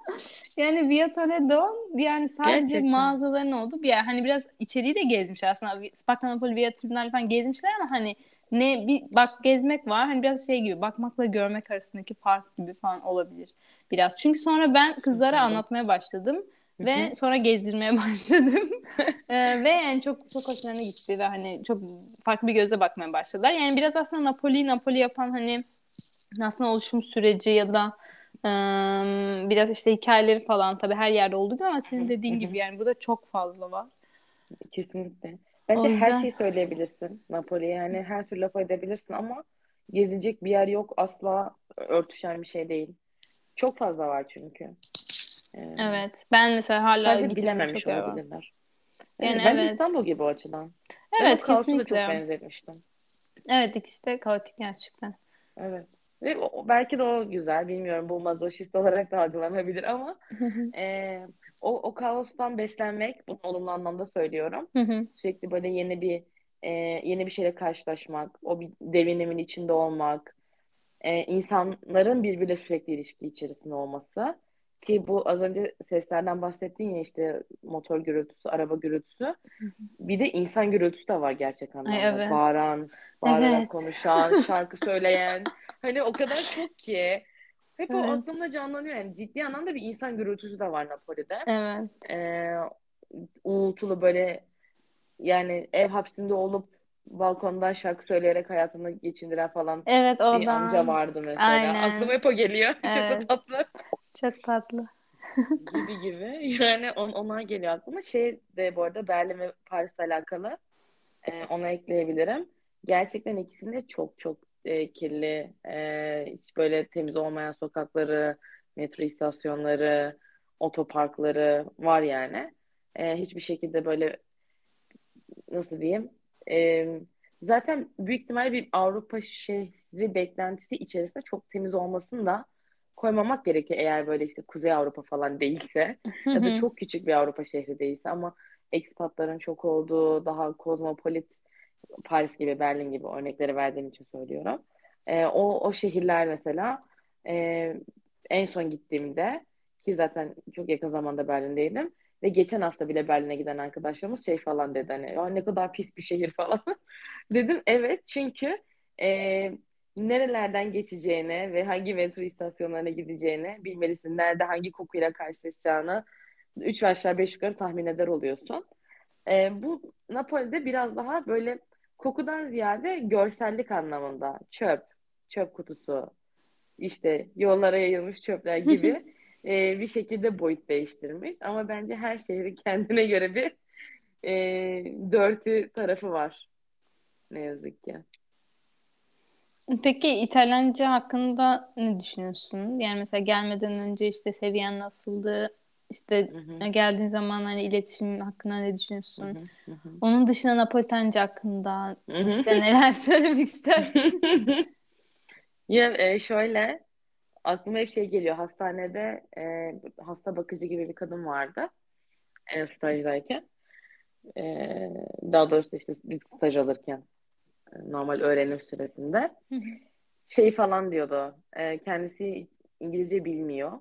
yani Via Toledo yani sadece Gerçekten. mağazaların olduğu bir yer. Hani biraz içeriği de gezmiş aslında. Sparta Napoli, Via Tribunal falan gezmişler ama hani ne bir bak gezmek var. Hani biraz şey gibi bakmakla görmek arasındaki fark gibi falan olabilir biraz. Çünkü sonra ben kızlara anlatmaya başladım ve sonra gezdirmeye başladım. Ee, ve yani çok çok hoşlarına gitti ve hani çok farklı bir gözle bakmaya başladılar. Yani biraz aslında Napoli Napoli yapan hani aslında oluşum süreci ya da ım, biraz işte hikayeleri falan tabii her yerde olduğu gibi ama senin dediğin gibi yani burada çok fazla var. Kesinlikle. O Bence her yüzden şeyi söyleyebilirsin Napoli. Yani her türlü laf edebilirsin ama gezilecek bir yer yok. Asla örtüşen bir şey değil. Çok fazla var çünkü. Evet ben mesela hala sadece bilememiş çok olabilirler. Yani Evet, bence evet. İstanbul gibi o açıdan. Ben Evet kaosu da çok kesinlikle. benzetmiştim. Evet ikisi de kaotik gerçekten. Evet. Ve belki de o güzel. Bilmiyorum bu mazoşist olarak da algılanabilir ama e, o, o kaostan beslenmek, bunu olumlu anlamda söylüyorum. Sürekli böyle yeni bir e, yeni bir şeyle karşılaşmak, o bir devinimin içinde olmak, e, insanların birbiriyle sürekli ilişki içerisinde olması. Ki bu az önce seslerden bahsettiğin ya işte motor gürültüsü, araba gürültüsü. Bir de insan gürültüsü de var gerçek Ay anlamda. evet. Bağıran, bağırarak Evet. konuşan, şarkı söyleyen. Hani o kadar çok ki. Hep o Evet. aklımda canlanıyor. Yani ciddi anlamda bir insan gürültüsü de var Napoli'de. Evet. Ee, uğultulu böyle yani ev hapsinde olup balkondan şarkı söyleyerek hayatını geçindiren falan Evet o bir amca vardı mesela. Aynen. Aklıma hep o geliyor. Çok da Evet. tatlı Çok tatlı. gibi gibi. Yani on, onlar geliyor aklıma. Şey de bu arada Berlin ve Paris'le alakalı e, ona ekleyebilirim. Gerçekten ikisinde çok çok e, kirli, e, hiç böyle temiz olmayan sokakları, metro istasyonları, otoparkları var yani. E, hiçbir şekilde böyle nasıl diyeyim? E, zaten büyük ihtimalle bir Avrupa şehri beklentisi içerisinde çok temiz olmasını da koymamak gerekiyor eğer böyle işte Kuzey Avrupa falan değilse ya da çok küçük bir Avrupa şehri değilse ama ekspatların çok olduğu daha kozmopolit Paris gibi Berlin gibi örnekleri verdiğim için söylüyorum. E, o, o şehirler mesela e, en son gittiğimde ki zaten çok yakın zamanda Berlin'deydim ve geçen hafta bile Berlin'e giden arkadaşlarımız şey falan dedi hani ya ne kadar pis bir şehir falan. Dedim evet çünkü e, nerelerden geçeceğini ve hangi metro istasyonlarına gideceğini bilmelisin. Nerede hangi kokuyla karşılaşacağını üç aşağı beş yukarı tahmin eder oluyorsun. E, bu Napoli'de biraz daha böyle kokudan ziyade görsellik anlamında çöp, çöp kutusu, işte yollara yayılmış çöpler gibi e, bir şekilde boyut değiştirmiş. Ama bence her şehrin kendine göre bir e, dirty tarafı var ne yazık ki. Peki İtalyanca hakkında ne düşünüyorsun? Yani mesela gelmeden önce işte seviyen nasıldı? İşte Hı hı, geldiğin zaman hani iletişim hakkında ne düşünüyorsun? hı, hı hı. Onun dışında Napolitanca hakkında Hı hı. de neler söylemek istersin? Ya e, şöyle aklıma hep şey geliyor. Hastanede e, hasta bakıcı gibi bir kadın vardı e, stajdayken. E, daha doğrusu işte biz staj alırken normal öğrenim süresinde şey falan diyordu. E, kendisi İngilizce bilmiyor.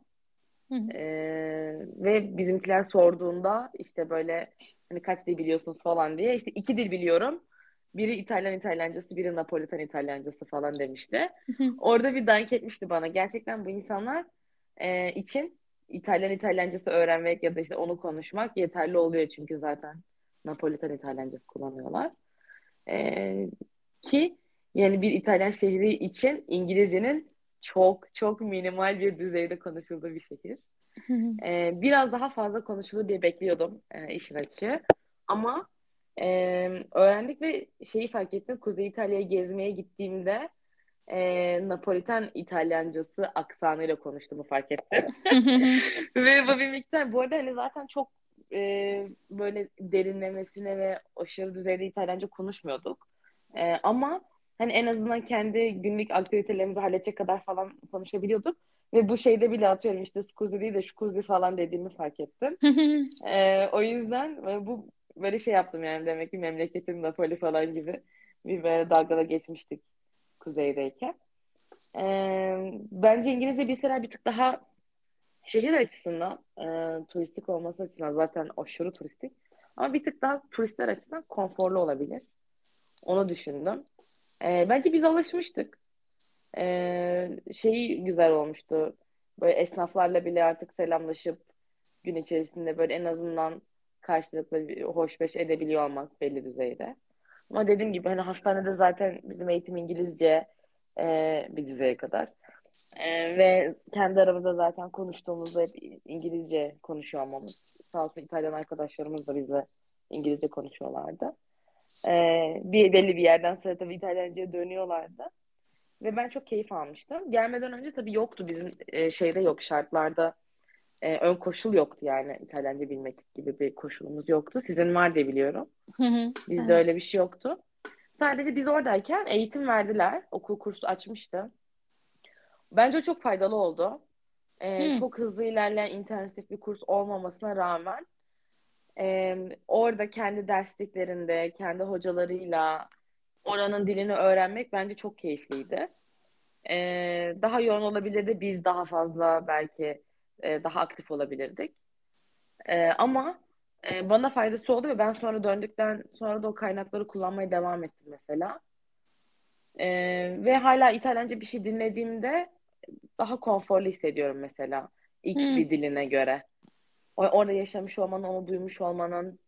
E, ve bizimkiler sorduğunda işte böyle hani kaç dil biliyorsunuz falan diye işte iki dil biliyorum. Biri İtalyan İtalyancası, biri Napolitan İtalyancası falan demişti. Orada bir dank etmişti bana. Gerçekten bu insanlar e, için İtalyan İtalyancası öğrenmek ya da işte onu konuşmak yeterli oluyor çünkü zaten Napolitan İtalyancası kullanıyorlar. E, ki yani bir İtalyan şehri için İngilizcenin çok çok minimal bir düzeyde konuşulduğu bir şehir. Hı hı. E, biraz daha fazla konuşulur diye bekliyordum e, işin açığı. Ama e, öğrendik ve şeyi fark ettim. Kuzey İtalya'ya gezmeye gittiğimde e, Napolitan İtalyancası aksanıyla konuştuğumu fark ettim. Ve bu bir miktar bu arada hani zaten çok e, böyle derinlemesine ve aşırı düzeyde İtalyanca konuşmuyorduk. E, ama hani en azından kendi günlük aktivitelerimizi halledecek kadar falan konuşabiliyorduk. Ve bu şeyde bile atıyorum işte scusi değil de scusi falan dediğimi fark ettim. e, o yüzden bu böyle şey yaptım yani demek ki memleketim Napoli falan gibi bir böyle dalgada geçmiştik kuzeydeyken. E, bence İngilizce bilseler bir tık daha şehir açısından e, turistik olması açısından zaten aşırı turistik. Ama bir tık daha turistler açısından konforlu olabilir. Onu düşündüm. E, bence biz alışmıştık. E, şeyi güzel olmuştu. Böyle esnaflarla bile artık selamlaşıp gün içerisinde böyle en azından karşılıklı bir hoşbeş edebiliyor olmak belli düzeyde. Ama dediğim gibi hani hastanede zaten bizim eğitim İngilizce e, bir düzeye kadar. E, ve kendi aramızda zaten konuştuğumuzda hep İngilizce konuşuyor olmamız. Sağ olsun İtalyan arkadaşlarımız da bizle İngilizce konuşuyorlardı. E, bir belli bir yerden sonra tabii İtalyanca'ya dönüyorlardı. Ve ben çok keyif almıştım. Gelmeden önce tabii yoktu bizim e, şeyde yok şartlarda e, ön koşul yoktu yani İtalyanca bilmek gibi bir koşulumuz yoktu. Sizin var diye biliyorum. Bizde öyle bir şey yoktu. Sadece biz oradayken eğitim verdiler. Okul kursu açmıştı. Bence çok faydalı oldu. Ee, çok hızlı ilerleyen intensif bir kurs olmamasına rağmen e, orada kendi dersliklerinde, kendi hocalarıyla oranın dilini öğrenmek bence çok keyifliydi. Ee, daha yoğun olabilirdi. Biz daha fazla belki e, daha aktif olabilirdik. E, ama e, bana faydası oldu ve ben sonra döndükten sonra da o kaynakları kullanmaya devam ettim mesela. E, ve hala İtalyanca bir şey dinlediğimde daha konforlu hissediyorum mesela. X hmm. bir diline göre. Orada yaşamış olmanın, onu duymuş olmanın,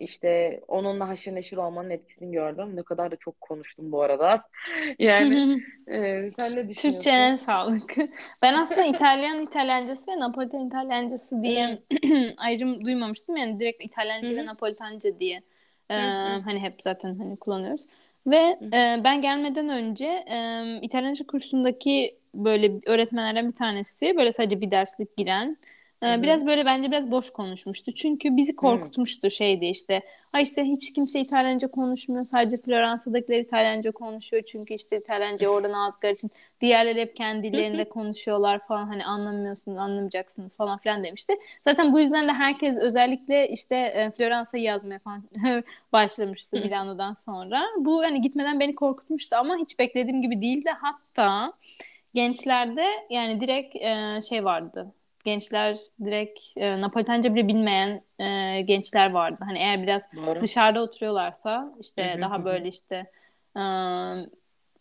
işte onunla haşır neşir olmanın etkisini gördüm. Ne kadar da çok konuştum bu arada. Yani e, sen ne düşünüyorsun? Türkçe'ne sağlık. Ben aslında İtalyan İtalyancası ve Napolitan İtalyancası diye ayrım duymamıştım. Yani direkt İtalyanca ve Napolitanca diye e, hani hep zaten hani kullanıyoruz. Ve e, ben gelmeden önce e, İtalyanca kursundaki böyle öğretmenlerden bir tanesi böyle sadece bir derslik giren ee, biraz böyle bence biraz boş konuşmuştu. Çünkü bizi korkutmuştu Hı. şeydi işte. Ay işte hiç kimse İtalyanca konuşmuyor. Sadece Floransa'dakiler İtalyanca konuşuyor. Çünkü işte İtalyanca oradan aldıkları için. Diğerleri hep kendi dillerinde konuşuyorlar falan. Hani anlamıyorsunuz, anlamayacaksınız falan filan demişti. Zaten bu yüzden de herkes özellikle işte e, Floransa'yı yazmaya falan başlamıştı Milano'dan sonra. Bu hani gitmeden beni korkutmuştu ama hiç beklediğim gibi değildi. Hatta gençlerde yani direkt e, şey vardı gençler direkt e, Napolitanca bile bilmeyen e, gençler vardı. Hani eğer biraz Doğru. dışarıda oturuyorlarsa işte daha böyle işte e,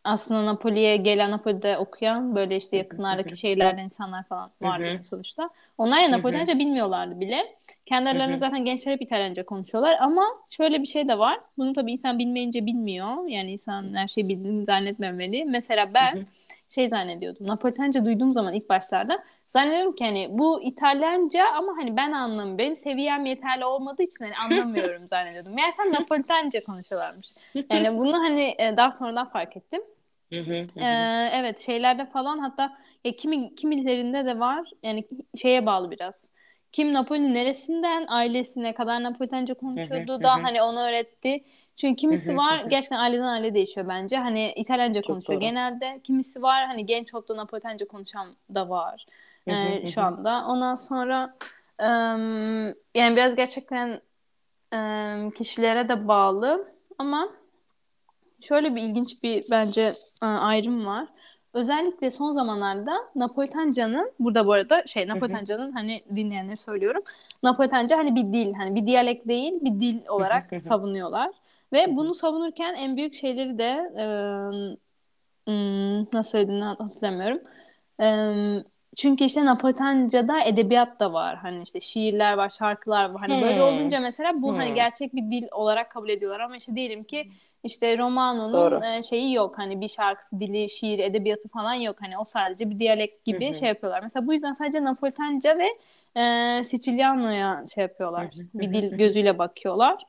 aslında Napoli'ye gelen Napoli'de okuyan böyle işte yakınlardaki şehirlerden insanlar falan vardı sonuçta. Onlar ya Napolitanca bilmiyorlardı bile. Kendi aralarında zaten gençler hep İtalyanca konuşuyorlar ama şöyle bir şey de var. Bunu tabii insan bilmeyince bilmiyor. Yani insan her şeyi bildiğini zannetmemeli. Mesela ben şey zannediyordum. Napolitanca duyduğum zaman ilk başlarda Zannediyorum ki hani bu İtalyanca ama hani ben anlamıyorum. Benim seviyem yeterli olmadığı için hani anlamıyorum zannediyordum. Meğersem Napolitanca konuşuyorlarmış. Yani bunu hani e, daha sonradan fark ettim. ee, evet şeylerde falan hatta ya kimi kimilerinde de var yani şeye bağlı biraz. Kim Napoli neresinden ailesine kadar Napolitanca konuşuyordu da hani onu öğretti. Çünkü kimisi var gerçekten aileden aile değişiyor bence. Hani İtalyanca Çok konuşuyor doğru. genelde. Kimisi var hani genç olup da Napolitanca konuşan da var e, şu anda. Ondan sonra e, yani biraz gerçekten e, kişilere de bağlı ama şöyle bir ilginç bir bence e, ayrım var. Özellikle son zamanlarda Napolitanca'nın burada bu arada şey Napolitanca'nın hani dinleyenleri söylüyorum. Napolitanca hani bir dil hani bir diyalek değil bir dil olarak savunuyorlar. Ve bunu savunurken en büyük şeyleri de e, nasıl söylediğini hatırlamıyorum. E, çünkü işte Napolitanca'da edebiyat da var. Hani işte şiirler var, şarkılar var. Hani hmm. böyle olunca mesela bu hmm. hani gerçek bir dil olarak kabul ediyorlar ama işte diyelim ki işte Romano'nun e, şeyi yok. Hani bir şarkısı, dili, şiir, edebiyatı falan yok. Hani o sadece bir diyalekt gibi hmm. şey yapıyorlar. Mesela bu yüzden sadece Napolitanca ve e, Sicilyano'ya şey yapıyorlar. bir dil gözüyle bakıyorlar.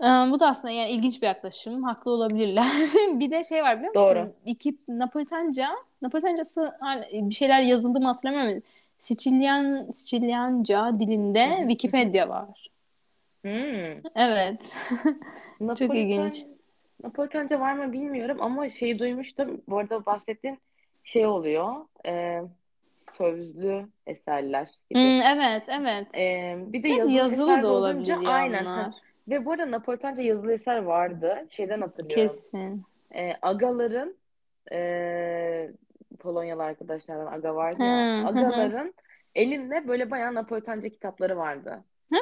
Bu da aslında yani ilginç bir yaklaşım. Haklı olabilirler. bir de şey var biliyor musun? Doğru. İki Napolitanca Napolitancası bir şeyler yazıldı mı hatırlamıyorum. Sicilyan, Sicilyanca dilinde. Wikipedia var. Hmm. Evet. Çok Napolitan, ilginç. Napolitanca var mı bilmiyorum ama şeyi duymuştum. Bu arada bahsettiğin şey oluyor. E, sözlü eserler Hmm, gibi. evet, evet. E, bir de yazılı yazılı da olabilir olunca ya aynen. onlar. Ve bu arada Napolitanca yazılı eser vardı. Şeyden hatırlıyorum. Kesin. E, agaların e, Polonyalı arkadaşlardan aga vardı ya. Agaların elinde böyle bayağı Napolitanca kitapları vardı. Hı.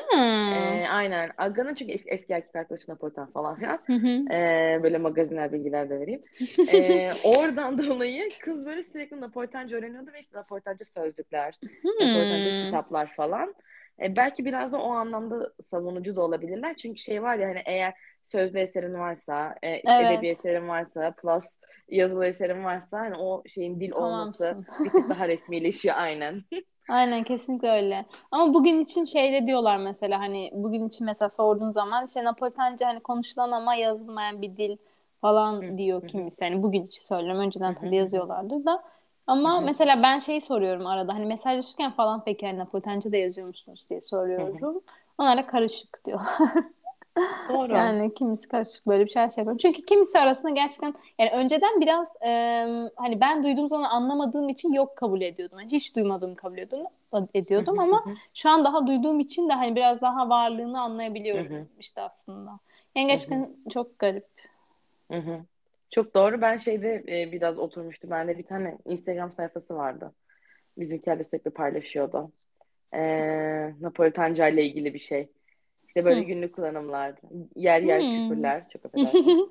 E, aynen. Aga'nın çünkü es- eski erkek arkadaşı Napolitan falan filan. Hı hı. E, böyle magazinel bilgiler de vereyim. E, oradan dolayı kız böyle sürekli Napolitanca öğreniyordu ve işte Napolitanca sözlükler, Napolitanca Hmm. kitaplar falan. E, belki biraz da o anlamda savunucu da olabilirler. Çünkü şey var ya hani eğer sözlü eserin varsa, e, işte edebi Evet, eserin varsa, plus yazılı eserin varsa hani o şeyin dil olması bir tık daha resmileşiyor aynen. Aynen kesinlikle öyle. Ama bugün için şey de diyorlar mesela hani bugün için mesela sorduğun zaman işte Napolitanca hani konuşulan ama yazılmayan bir dil falan diyor kimisi. Hani bugün için söylüyorum. Önceden tabii yazıyorlardır da. Ama hı. mesela ben şeyi soruyorum arada hani mesajlaşırken falan peki hani Napolitanca da yazıyor musunuz diye soruyorum. Onlar da karışık diyor. Doğru. Yani kimisi karışık böyle bir şey şey yapıyor. Çünkü kimisi arasında gerçekten yani önceden biraz e, hani ben duyduğum zaman anlamadığım için yok kabul ediyordum. Yani hiç duymadığımı kabul ediyordum, ediyordum ama şu an daha duyduğum için de hani biraz daha varlığını anlayabiliyorum işte aslında. Yani gerçekten çok garip. Hı hı. Çok doğru. Ben şeyde e, biraz oturmuştu. Bende bir tane Instagram sayfası vardı. Bizimkiler de sürekli paylaşıyordu. E, Napolitanca ile ilgili bir şey. İşte böyle Hı. günlük kullanımlar, yer yer Hmm. küfürler, çok affedersin.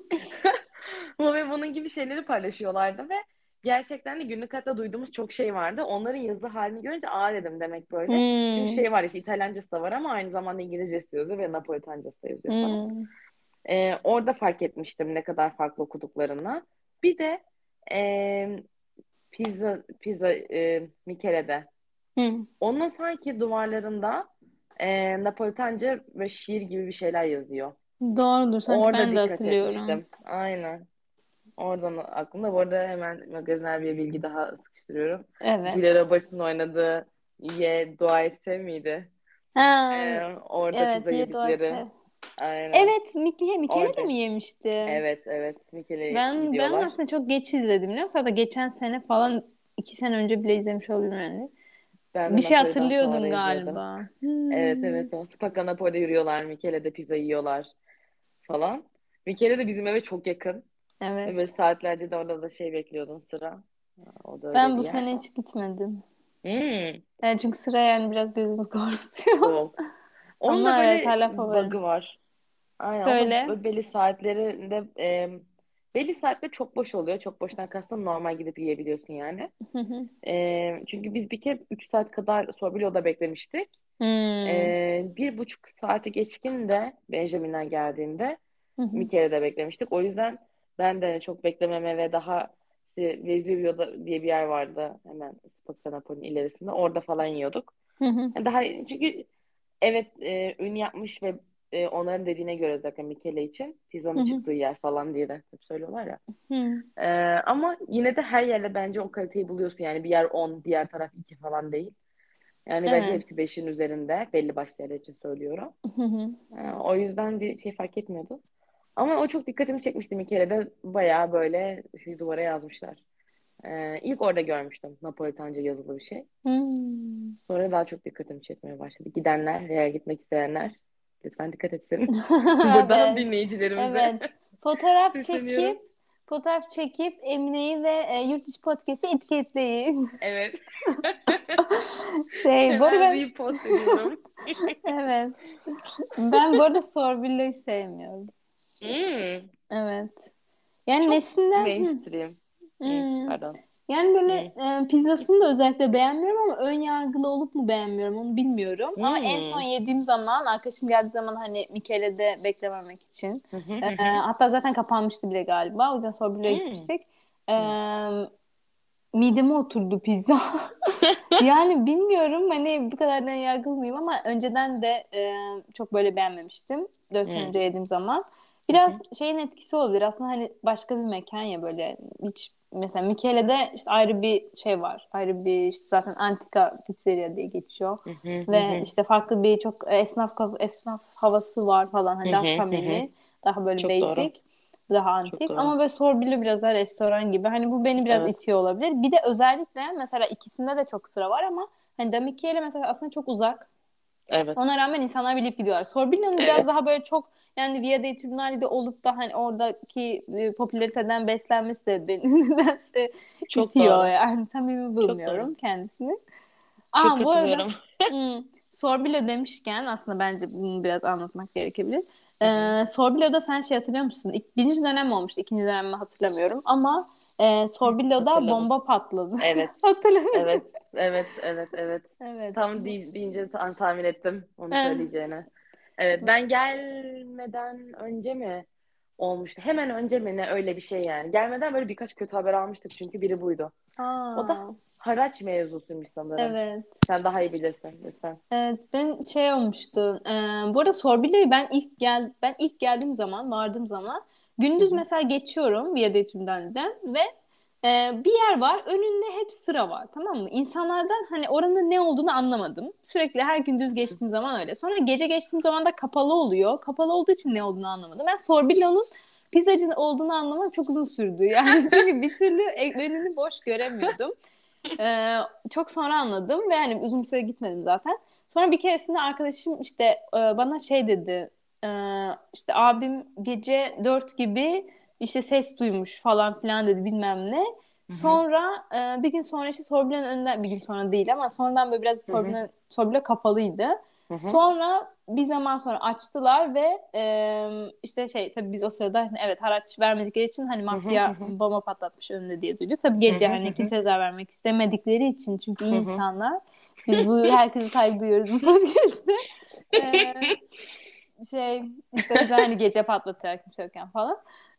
Bu ve bunun gibi şeyleri paylaşıyorlardı ve gerçekten de günlük hayatta duyduğumuz çok şey vardı. Onların yazı halini görünce aa dedim demek böyle. Çünkü Hmm. şey var işte İtalyancası da var ama aynı zamanda İngilizcesi yazıyor ve Napolitancası da yazıyor falan. Hmm. Ee, orada fark etmiştim ne kadar farklı okuduklarını. Bir de e, pizza pizza e, Michele'de. Hmm. Onun sanki duvarlarında e, Napolitanca ve şiir gibi bir şeyler yazıyor. Doğrudur. Sanki Orada ben de dikkat hatırlıyorum. etmiştim. Aynen. Oradan aklımda. Bu arada hemen magazinel bir bilgi daha sıkıştırıyorum. Julia Evet. Roberts'ın oynadığı Ye Dua Etse miydi? Ha, Ee, orada evet. Diye dua etse. Aynen. Evet. Mik Mikele de mi yemişti? Evet, evet. Michele'ye Ben ben aslında çok geç izledim biliyor musun? Hatta geçen sene falan iki sene önce bile izlemiş olabilirim yani. Ben Bir şey hatırlıyordum galiba. Evet, Hmm. evet. O Spacca Napoli'de yürüyorlar. Michele'de pizza yiyorlar falan. Michele de bizim eve çok yakın. Ve böyle Evet. saatlerce de orada da şey bekliyordun sıra. O da Ben bu sene hiç gitmedim. Hmm, Yani çünkü sıra yani biraz gözümü korkutuyor. cool. Onun Ama evet böyle bug'ı var. Aynen. Söyle. böyle belli saatlerinde e, belli saatte çok boş oluyor. Çok boştan kastım normal gidip yiyebiliyorsun yani. E, çünkü biz bir kere 3 saat kadar Sorbillo'da beklemiştik. Hmm. E, bir buçuk saati geçkin de Benjamin'den geldiğinde Hı hı. Mikere'de beklemiştik. O yüzden ben de çok beklememe ve daha işte Vesuvio'da diye bir yer vardı hemen Spazio Napoli'nin ilerisinde. Orada falan yiyorduk. Yani daha çünkü evet e, ün yapmış ve e, onların dediğine göre zaten Michele için pizzanın hı. çıktığı yer falan diye de hep söylüyorlar ya. Hı. E, ama yine de her yerde bence o kaliteyi buluyorsun. Yani bir yer 10, diğer taraf 2 falan değil. Yani bence Evet. hepsi 5'in üzerinde. Belli başlı yerler için söylüyorum. E, o yüzden bir şey fark etmiyordu. Ama o çok dikkatimi çekmişti bir kere de bayağı böyle şu duvara yazmışlar. Ee, ilk orada görmüştüm Napolitanca yazılı bir şey. Hmm. Sonra daha çok dikkatimi çekmeye başladı. Gidenler veya gitmek isteyenler lütfen dikkat etsin. Buradan Evet. dinleyicilerimize Evet. Fotoğraf çekip fotoğraf çekip Emine'yi ve e, Yurt İçi Podcast'i etiketleyin. Evet. Şey, bu arada ben repost ediyorum. evet. Ben bu arada Sorbillo'yu sevmiyorum. Hmm, Evet. Yani çok nesinden? Mainstream. Hmm. pardon. Yani böyle Hmm. e, pizzasını da özellikle beğenmiyorum ama ön yargılı olup mu beğenmiyorum onu bilmiyorum. Ama en son Hmm. yediğim zaman arkadaşım geldiği zaman hani Michele'de beklememek için. E, hatta zaten kapanmıştı bile galiba. O yüzden Sorbillo'ya Hmm. gitmiştik. E, Hmm. mideme oturdu pizza. Yani bilmiyorum hani bu kadar ön yargılı mıyım ama önceden de e, çok böyle beğenmemiştim. 4 sene Hmm. önce yediğim zaman. Biraz şeyin etkisi olabilir. Aslında hani başka bir mekan ya böyle hiç mesela Michele'de işte ayrı bir şey var. Ayrı bir işte zaten antika pizzeria diye geçiyor. Ve işte farklı bir çok esnaf esnaf havası var falan. Hani daha samimi, daha böyle çok basic. Doğru daha antik ama böyle Sorbillo biraz daha restoran gibi. Hani bu beni biraz evet. itiyor olabilir. Bir de özellikle mesela ikisinde de çok sıra var ama hani Damikiye ile mesela aslında çok uzak. Evet. Ona rağmen insanlar bilip gidiyorlar. Sorbillo'nun evet. biraz daha böyle çok yani Via dei Tribunali'de olup da hani oradaki e, popülariteden beslenmesi de beni nedense çok itiyor doğru. yani. Samimi bulmuyorum kendisini. Çok Aa, bu arada hmm, Sorbillo demişken aslında bence bunu biraz anlatmak gerekebilir. Ee, Sorbilo'da sen şey hatırlıyor musun? İlk, birinci dönem mi olmuştu? İkinci dönem mi hatırlamıyorum. Ama e, Sorbilo'da bomba patladı. Evet. Hatırladın Evet. Evet, evet, evet. Evet. Tam deyince tahmin ettim onu evet. söyleyeceğini. Evet, ben gelmeden önce mi olmuştu? Hemen önce mi ne öyle bir şey yani. Gelmeden böyle birkaç kötü haber almıştık çünkü biri buydu. Aa. O da haraç mevzusuymuş sanırım. Evet. Sen daha iyi bilirsin lütfen. Evet ben şey olmuştu. E, bu arada Sorbilo'yu ben ilk gel ben ilk geldiğim zaman vardığım zaman gündüz Hı-hı. mesela geçiyorum Viadetüm'den ve e, bir yer var önünde hep sıra var tamam mı? İnsanlardan hani oranın ne olduğunu anlamadım. Sürekli her gündüz geçtiğim zaman öyle. Sonra gece geçtiğim zaman da kapalı oluyor. Kapalı olduğu için ne olduğunu anlamadım. Ben Sorbilo'nun pizzacı olduğunu anlamam çok uzun sürdü. Yani çünkü bir türlü önünü boş göremiyordum ee, çok sonra anladım ve hani uzun süre gitmedim zaten. Sonra bir keresinde arkadaşım işte e, bana şey dedi. E, işte abim gece dört gibi işte ses duymuş falan filan dedi bilmem ne. Sonra e, bir gün sonra işte Sorbile'nin önünden bir gün sonra değil ama sonradan böyle biraz Sorbile, Sorbile kapalıydı. Hı hı. Sonra bir zaman sonra açtılar ve e, işte şey tabii biz o sırada hani evet haraç vermedikleri için hani mafya bomba patlatmış önünde diye duyduk. Tabii gece hani kimse zarar vermek istemedikleri için çünkü iyi insanlar. Biz bu herkese saygı duyuyoruz bu podcast'te. ee, şey işte hani gece patlatıyor kimse yokken falan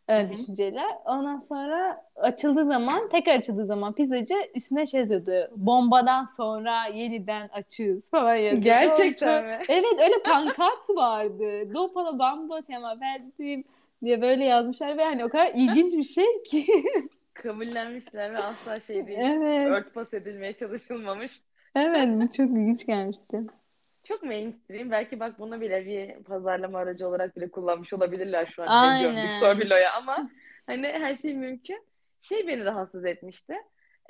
e, düşünceler. Ondan sonra açıldığı zaman, tekrar açıldığı zaman pizzacı üstüne şey yazıyordu. Bombadan sonra yeniden açığız falan yazıyordu. Gerçekten mi? Evet öyle pankart vardı. Dopala bamba sema verdim diye böyle yazmışlar ve hani o kadar ilginç bir şey ki. Kabullenmişler ve asla şey değil. Evet. Örtbas edilmeye çalışılmamış. Evet bu çok ilginç gelmişti çok mainstream. Belki bak bunu bile bir pazarlama aracı olarak bile kullanmış olabilirler şu an. Aynen. Victor Bilo'ya ama hani her şey mümkün. Şey beni rahatsız etmişti.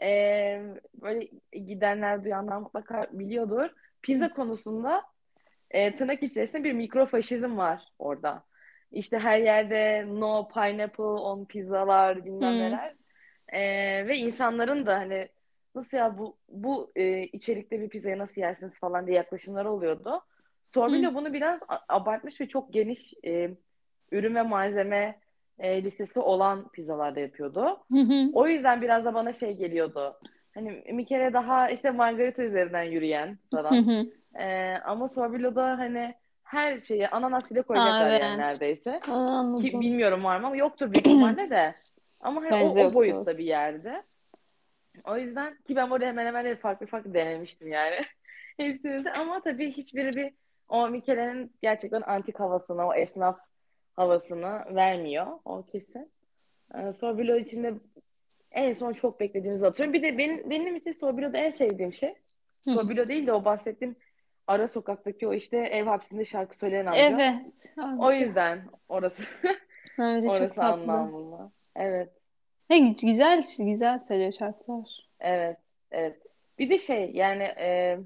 Ee, böyle gidenler duyanlar mutlaka biliyordur. Pizza konusunda e, tırnak içerisinde bir mikrofaşizm var orada. İşte her yerde no pineapple on pizzalar bilmem hmm. neler. Ee, ve insanların da hani nasıl ya bu bu e, içerikte bir pizzayı nasıl yersiniz falan diye yaklaşımlar oluyordu. Sorbillo bunu biraz abartmış ve çok geniş e, ürün ve malzeme e, listesi olan pizzalarda yapıyordu. O yüzden biraz da bana şey geliyordu. Hani bir kere daha işte margarita üzerinden yürüyen falan. e, ama Sorbillo'da hani her şeyi ananas bile koyacaklar evet. yani neredeyse. Anladım. Ki bilmiyorum var mı ama yoktur büyük ihtimalle de. Ama hani o, o boyutta bir yerde. O yüzden ki ben orada hemen hemen farklı farklı denemiştim yani. Hepsini de ama tabii hiçbiri bir o Michele'nin gerçekten antik havasını, o esnaf havasını vermiyor. O kesin. Ee, Sorbilo içinde en son çok beklediğimizi hatırlıyorum. Bir de benim, benim için Sorbilo'da en sevdiğim şey Sorbilo değil de o bahsettiğim ara sokaktaki o işte ev hapsinde şarkı söyleyen amca. Evet. Amca. O yüzden orası. orası anlamlı. Evet. Ve güzel güzel söylüyor şarkılar. Evet, evet. Bir de şey yani e,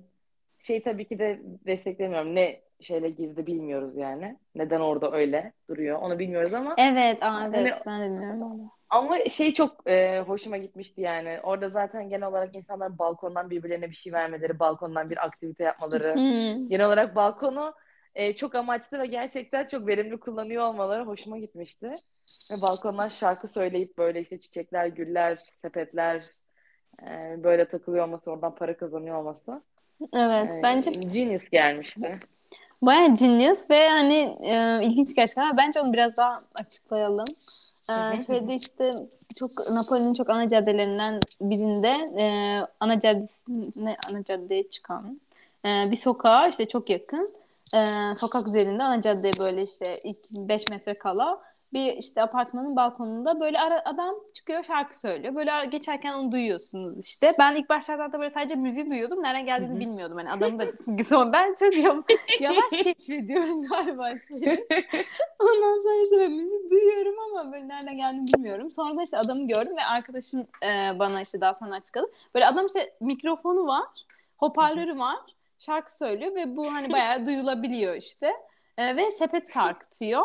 şey tabii ki de desteklemiyorum. Ne şeyle girdi bilmiyoruz yani. Neden orada öyle duruyor onu bilmiyoruz ama. Evet, aa, evet hani, ben de bilmiyorum ama. Ama şey çok e, hoşuma gitmişti yani. Orada zaten genel olarak insanlar balkondan birbirlerine bir şey vermeleri, balkondan bir aktivite yapmaları. genel olarak balkonu e, çok amaçlı ve gerçekten çok verimli kullanıyor olmaları hoşuma gitmişti. Ve balkondan şarkı söyleyip böyle işte çiçekler, güller, sepetler e, böyle takılıyor olması, oradan para kazanıyor olması. Evet, e, bence genius gelmişti. Baya genius ve hani e, ilginç gerçekten ama bence onu biraz daha açıklayalım. Ee, şeyde işte çok Napoli'nin çok ana caddelerinden birinde e, ana caddesine ana caddeye çıkan e, bir sokağa işte çok yakın e, sokak üzerinde ana caddeye böyle işte ilk 5 metre kala bir işte apartmanın balkonunda böyle ara, adam çıkıyor şarkı söylüyor. Böyle ara, geçerken onu duyuyorsunuz işte. Ben ilk başlarda böyle sadece müziği duyuyordum. Nereden geldiğini bilmiyordum. Hani adamı da son ben çok yavaş keşfediyorum galiba şeyi. Ondan sonra işte böyle müzik duyuyorum ama böyle nereden geldiğini bilmiyorum. Sonra da işte adamı gördüm ve arkadaşım e, bana işte daha sonra açıkladı. Böyle adam işte mikrofonu var, hoparlörü var, şarkı söylüyor ve bu hani bayağı duyulabiliyor işte. E, ve sepet sarkıtıyor.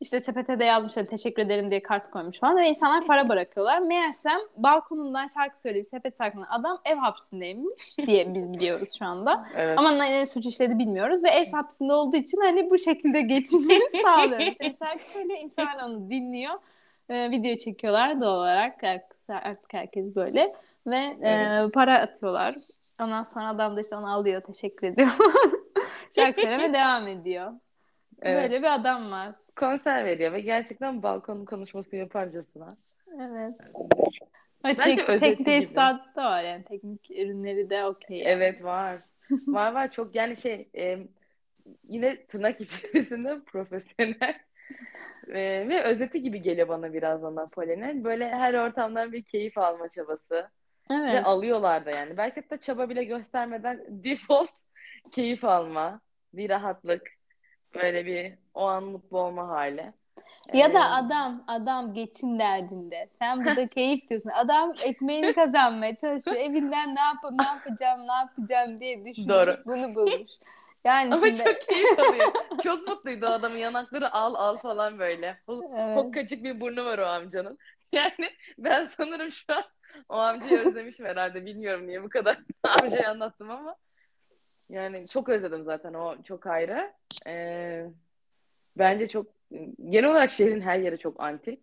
İşte sepete de yazmışlar teşekkür ederim diye kart koymuş falan ve insanlar para bırakıyorlar. Meğersem balkonundan şarkı söyleyip sepet sarkılan adam ev hapsindeymiş diye biz biliyoruz şu anda. Evet. Ama ne suç işledi bilmiyoruz ve ev hapsinde olduğu için hani bu şekilde geçimini sağlıyormuş. Yani şarkı söylüyor, insanlar onu dinliyor. Ee, video çekiyorlar doğal olarak. Artık herkes böyle. Ve e, Evet. para atıyorlar. Ondan sonra adam da işte onu alıyor, teşekkür ediyor. şarkı söylemeye devam ediyor. Evet. Böyle bir adam var. Konser veriyor ve gerçekten balkon konuşması yaparcasına. Evet. Ay, Bence tek, tesisat da var yani. Teknik ürünleri de okey. yani. Evet var. Var var çok yani şey e, yine tırnak içerisinde profesyonel E, ve özeti gibi geliyor bana biraz da Napoli'nin. Böyle her ortamdan bir keyif alma çabası. Ve Evet. alıyorlar da yani. Belki de çaba bile göstermeden default keyif alma, bir rahatlık, böyle bir o an mutlu olma hali. Ya Ee, da adam adam geçim derdinde. Sen burada keyif diyorsun. Adam ekmeğini kazanmaya çalışıyor. Evinden ne yap ne yapacağım ne yapacağım diye düşünmüş. Doğru. Bunu bulmuş. Yani Ama şimdi çok keyif alıyor. Çok mutluydu o adamın yanakları al al falan böyle. Evet. Hokkacık bir burnu var o amcanın. Yani ben sanırım şu an o amcayı özlemişim herhalde. Bilmiyorum niye bu kadar amcayı anlattım ama. Yani çok özledim zaten o çok ayrı. Ee, bence çok genel olarak şehrin her yeri çok antik.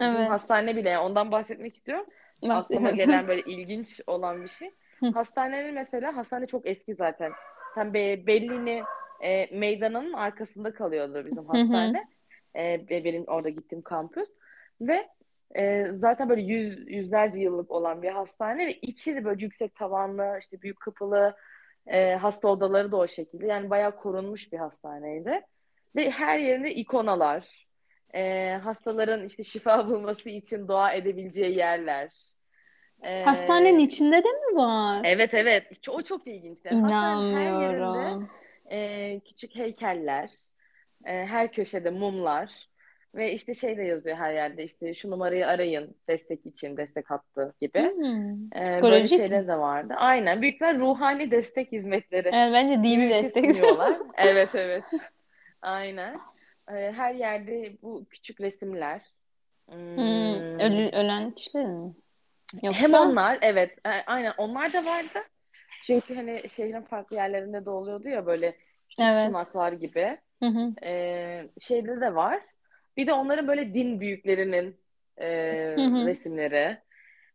Bizim evet. hastane bile yani ondan bahsetmek istiyorum. Aklıma Bahsedelim. gelen böyle ilginç olan bir şey. Hastanenin mesela hastane çok eski zaten. Sen be, Bellini e, meydanının arkasında kalıyordu bizim hastane. E, benim orada gittiğim kampüs. Ve e, zaten böyle yüz, yüzlerce yıllık olan bir hastane ve içi de böyle yüksek tavanlı, işte büyük kapılı e, hasta odaları da o şekilde. Yani bayağı korunmuş bir hastaneydi. Ve her yerinde ikonalar, e, hastaların işte şifa bulması için dua edebileceği yerler. E, Hastanenin içinde de mi var? Evet evet. O çok ilginçti. Hastanın her yerinde e, küçük heykeller, e, her köşede mumlar ve işte şey de yazıyor her yerde işte şu numarayı arayın destek için, destek hattı gibi. Hmm. E, böyle şeyler mi? de vardı. Aynen. Büyükler ruhani destek hizmetleri Evet, bence dini şey destek. Evet evet. Aynen. E, her yerde bu küçük resimler. Hmm, Hmm. ölü, ölen kişiler mi? Hem Yoksa onlar evet aynen onlar da vardı. Çünkü hani şehrin farklı yerlerinde de oluyordu ya böyle küçük evet. sunaklar gibi. Hı hı. Ee, şeyde de var. Bir de onların böyle din büyüklerinin e, Hı hı. resimleri.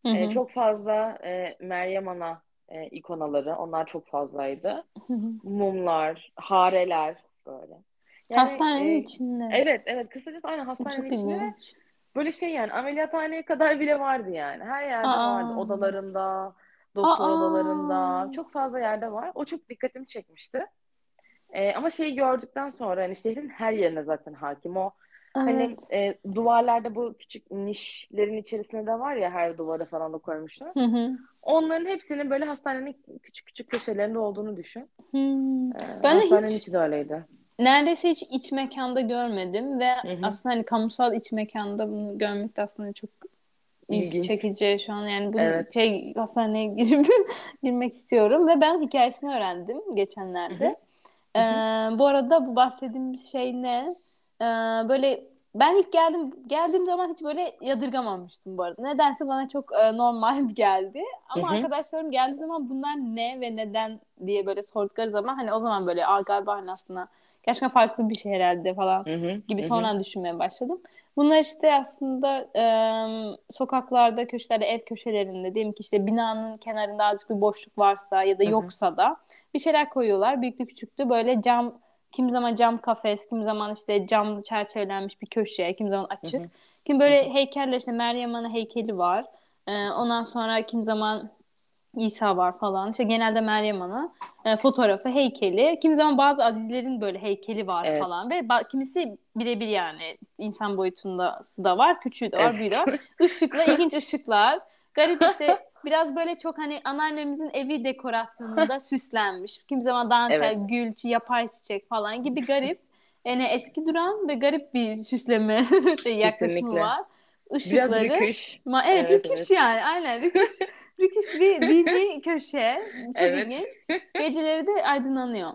Hı E, çok fazla e, Meryem Ana e, ikonaları. Onlar çok fazlaydı. Hı hı. Mumlar, hareler böyle. Yani Hastanenin e, içinde. evet evet kısacası aynen hastanenin çok içinde ilginç. böyle şey yani ameliyathaneye kadar bile vardı yani. Her yerde vardı. Aa. Odalarında, doktor Aa. odalarında. Çok fazla yerde var. O çok dikkatimi çekmişti. E, ama şeyi gördükten sonra hani şehrin her yerine zaten hakim o. Hani Evet. e, duvarlarda bu küçük nişlerin içerisinde de var ya her duvara falan da koymuşlar. Hı hı. Onların hepsinin böyle hastanenin küçük küçük köşelerinde olduğunu düşün. Hmm. E, Ben hastanenin hiç içi de öyleydi. neredeyse hiç iç mekanda görmedim ve Hı hı. aslında hani kamusal iç mekanda bunu görmek de aslında çok ilgi çekici şu an yani bunu Evet. şey hastaneye girip girmek istiyorum ve ben hikayesini öğrendim Hı geçenlerde. hı. Ee, Hı hı. bu arada bu bahsettiğim şey ne? Ee, böyle ben ilk geldim geldiğim zaman hiç böyle yadırgamamıştım bu arada. Nedense bana çok e, normal geldi. Ama hı. arkadaşlarım geldiği zaman bunlar ne ve neden diye böyle sordukları zaman hani o zaman böyle Aa, galiba hani aslında gerçekten farklı bir şey herhalde falan Hı hı. gibi sonradan düşünmeye başladım. Bunlar işte aslında e, sokaklarda, köşelerde, ev köşelerinde diyelim ki işte binanın kenarında azıcık bir boşluk varsa ya da yoksa da bir şeyler koyuyorlar. Büyüklü küçüklü böyle cam, kim zaman cam kafes, kim zaman işte cam çerçevelenmiş bir köşe, kim zaman açık. hı. Kim böyle heykeller işte Meryem Ana heykeli var. E, ondan sonra kim zaman İsa var falan. İşte genelde Meryem Ana e, fotoğrafı, heykeli. Kimi zaman bazı azizlerin böyle heykeli var Evet. falan ve ba- kimisi birebir yani insan boyutundası da var, küçüğü de var, Evet. büyüğü de var. Işıklar, ilginç ışıklar. Garip işte biraz böyle çok hani anneannemizin evi dekorasyonunda süslenmiş. Kimi zaman dantel, Evet. gül, yapay çiçek falan gibi garip. Yani eski duran ve garip bir süsleme şey yaklaşımı Kesinlikle. var. Biraz Işıkları. rüküş. Ma evet, Evet, rüküş evet. yani aynen rüküş. rüküş bir dini köşe. Çok Evet. ilginç. Geceleri de aydınlanıyor.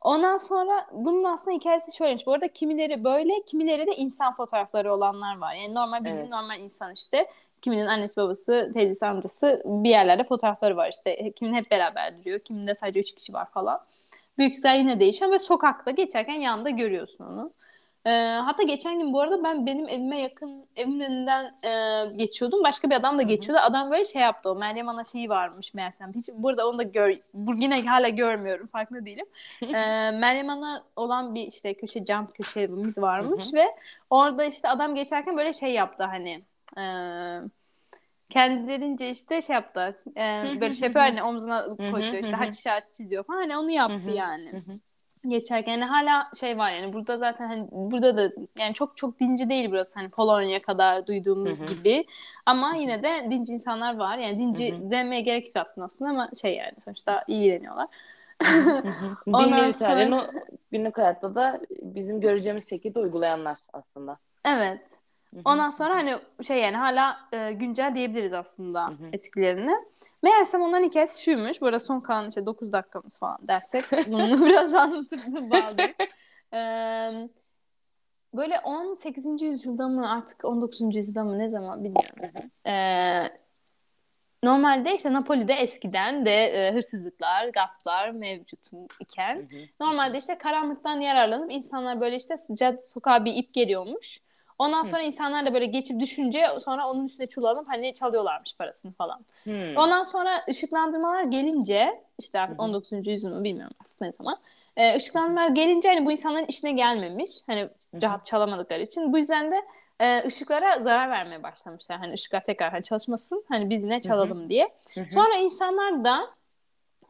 Ondan sonra bunun aslında hikayesi şöyleymiş. Bu arada kimileri böyle, kimileri de insan fotoğrafları olanlar var. Yani normal bildiğin Evet. normal insan işte. Kiminin annesi babası, teyzesi, amcası bir yerlerde fotoğrafları var işte. Kiminin hep beraber duruyor. Kiminde sadece üç kişi var falan. Büyüklükler yine değişiyor ve sokakta geçerken yanında görüyorsun onu. Ee, hatta geçen gün bu arada ben benim evime yakın evimin önünden e, geçiyordum. Başka bir adam da geçiyordu. Adam böyle şey yaptı o. Meryem Ana şeyi varmış meğersem. Hiç burada onu da gör, yine hala görmüyorum. Farkında değilim. Ee, Meryem Ana olan bir işte köşe cam köşemiz varmış ve orada işte adam geçerken böyle şey yaptı hani e, kendilerince işte şey yaptılar. E, böyle şey yapıyor hani omzuna koyuyor işte haç işareti çiziyor falan. Hani onu yaptı yani geçerken yani hala şey var yani burada zaten hani burada da yani çok çok dinci değil burası hani Polonya kadar duyduğumuz gibi ama yine de dinci insanlar var yani dinci Hı hı. demeye gerek yok aslında aslında ama şey yani sonuçta ilgileniyorlar. Ondan sonra- günlük hayatta da bizim göreceğimiz şekilde uygulayanlar aslında. Evet. Ondan sonra hani şey yani hala e, güncel diyebiliriz aslında etkilerini. Meğersem onların hikayesi şuymuş. Bu arada son kalan işte 9 dakikamız falan dersek bunu biraz anlatıp bağlayayım. Ee, böyle 18. yüzyılda mı artık 19. yüzyılda mı ne zaman bilmiyorum. Ee, normalde işte Napoli'de eskiden de e, hırsızlıklar, gasplar mevcut iken. Normalde işte karanlıktan yararlanıp insanlar böyle işte sıcak sokağa bir ip geliyormuş. Ondan Hı. sonra insanlar da böyle geçip düşünce sonra onun üstüne çullanıp hani çalıyorlarmış parasını falan. Hmm. Ondan sonra ışıklandırmalar gelince işte artık Hı hı. 19. yüzyıl mı bilmiyorum artık ne zaman. Ee, ışıklandırmalar gelince hani bu insanların işine gelmemiş. Hani Hı hı. rahat çalamadıkları için. Bu yüzden de e, ışıklara zarar vermeye başlamışlar. Hani ışıklar tekrar hani çalışmasın. Hani biz yine çalalım diye. Hı hı. Sonra insanlar da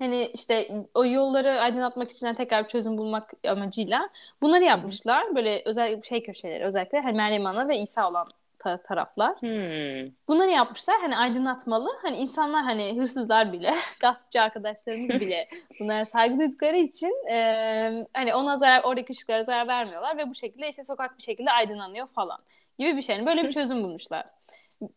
hani işte o yolları aydınlatmak için tekrar bir çözüm bulmak amacıyla bunları yapmışlar. Böyle özel şey köşeleri özellikle hani Meryem Ana ve İsa olan ta- taraflar. Hmm. Bunları yapmışlar hani aydınlatmalı. Hani insanlar hani hırsızlar bile, gaspçı arkadaşlarımız bile bunlara saygı duydukları için e, hani ona zarar, oradaki ışıklara zarar vermiyorlar ve bu şekilde işte sokak bir şekilde aydınlanıyor falan gibi bir şey. Yani böyle bir çözüm bulmuşlar.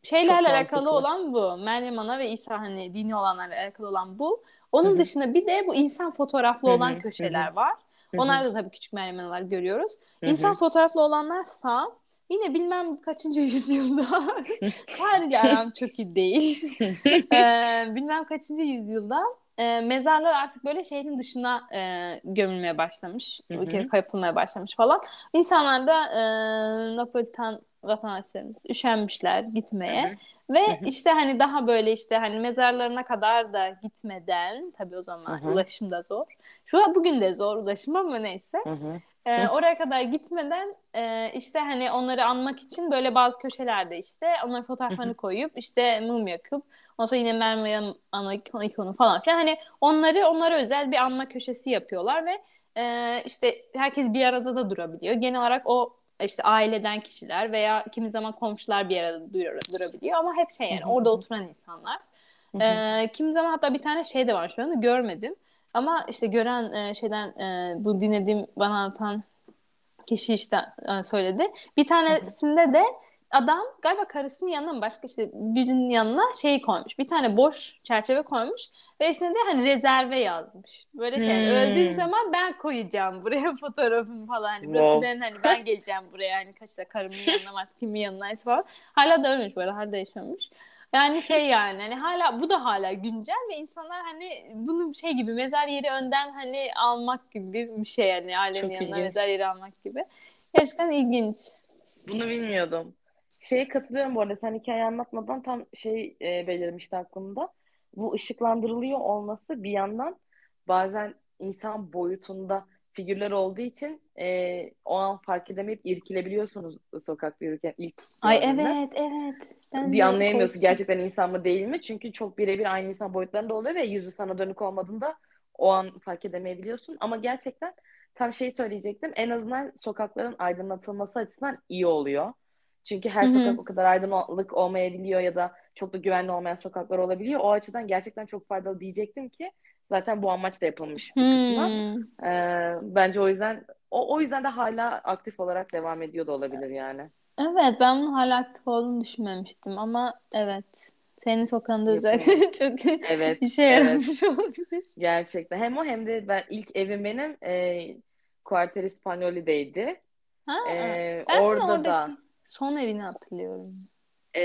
Şeylerle Çok alakalı mantıklı. olan bu. Meryem Ana ve İsa hani dini olanlarla alakalı olan bu. Onun Hı hı. dışında bir de bu insan fotoğraflı Hı hı, olan köşeler hı. var. Hı hı. Onlar da tabii küçük Meryem Analar görüyoruz. İnsan fotoğraflı olanlarsa yine bilmem kaçıncı yüzyılda aram çok iyi değil. Ee, bilmem kaçıncı yüzyılda e, mezarlar artık böyle şehrin dışına e, gömülmeye başlamış. Hı Yapılmaya başlamış falan. İnsanlar da e, Napolitan vatandaşlarımız üşenmişler gitmeye. Hı hı. Ve işte hani daha böyle işte hani mezarlarına kadar da gitmeden tabii o zaman Hı hı. ulaşım da zor. Şu an bugün de zor ulaşım ama neyse. Hı hı. Ee, oraya kadar gitmeden e, işte hani onları anmak için böyle bazı köşelerde işte onların fotoğraflarını koyup işte mum yakıp ondan sonra yine Meryem ana ikonu falan filan hani onları onlara özel bir anma köşesi yapıyorlar ve e, işte herkes bir arada da durabiliyor. Genel olarak o işte aileden kişiler veya kimi zaman komşular bir arada dur- durabiliyor ama hep şey yani Hı hı. orada oturan insanlar. Hı hı. Ee, kimi zaman hatta bir tane şey de var şu anda görmedim. Ama işte gören e, şeyden e, bu dinlediğim bana anlatan kişi işte e, söyledi. Bir tanesinde de adam galiba karısının yanına mı başka işte birinin yanına şey koymuş. Bir tane boş çerçeve koymuş ve içinde de hani rezerve yazmış. Böyle şey Hmm. öldüğüm zaman ben koyacağım buraya fotoğrafımı falan. Hani burası Wow. benim hani ben geleceğim buraya hani kaçta karımın yanına artık kimin yanına falan. Hala da ölmüş böyle hala yaşamış. Yani şey yani hani hala bu da hala güncel ve insanlar hani bunu şey gibi mezar yeri önden hani almak gibi bir şey yani ailenin Çok yanına ilginç. mezar yeri almak gibi. Gerçekten ilginç. Bunu bilmiyordum. Şeye katılıyorum bu arada. Sen hikaye anlatmadan tam şey e, belirmişti aklımda. Bu ışıklandırılıyor olması bir yandan bazen insan boyutunda figürler olduğu için e, o an fark edemeyip irkilebiliyorsunuz sokakta yürürken ilk Ay gördüğünde. evet evet. Ben bir anlayamıyorsun korktum. gerçekten insan mı değil mi? Çünkü çok birebir aynı insan boyutlarında oluyor ve yüzü sana dönük olmadığında o an fark edemeyebiliyorsun. Ama gerçekten tam şeyi söyleyecektim. En azından sokakların aydınlatılması açısından iyi oluyor. Çünkü her Hı hı. sokak o kadar aydınlık olmayabiliyor ya da çok da güvenli olmayan sokaklar olabiliyor. O açıdan gerçekten çok faydalı diyecektim ki zaten bu amaçla yapılmış bir kısmı. Hmm. Ee, bence o yüzden o, o yüzden de hala aktif olarak devam ediyor da olabilir yani. Evet ben bunun hala aktif olduğunu düşünmemiştim ama evet. Senin sokağında özellikle Yapılmış. çok Evet, işe evet. yaramış olabilir. Gerçekten. Hem o hem de ben ilk evim benim e, Quartier İspanyoli'deydi. Ha, E, orada oradaki da son evini hatırlıyorum. e,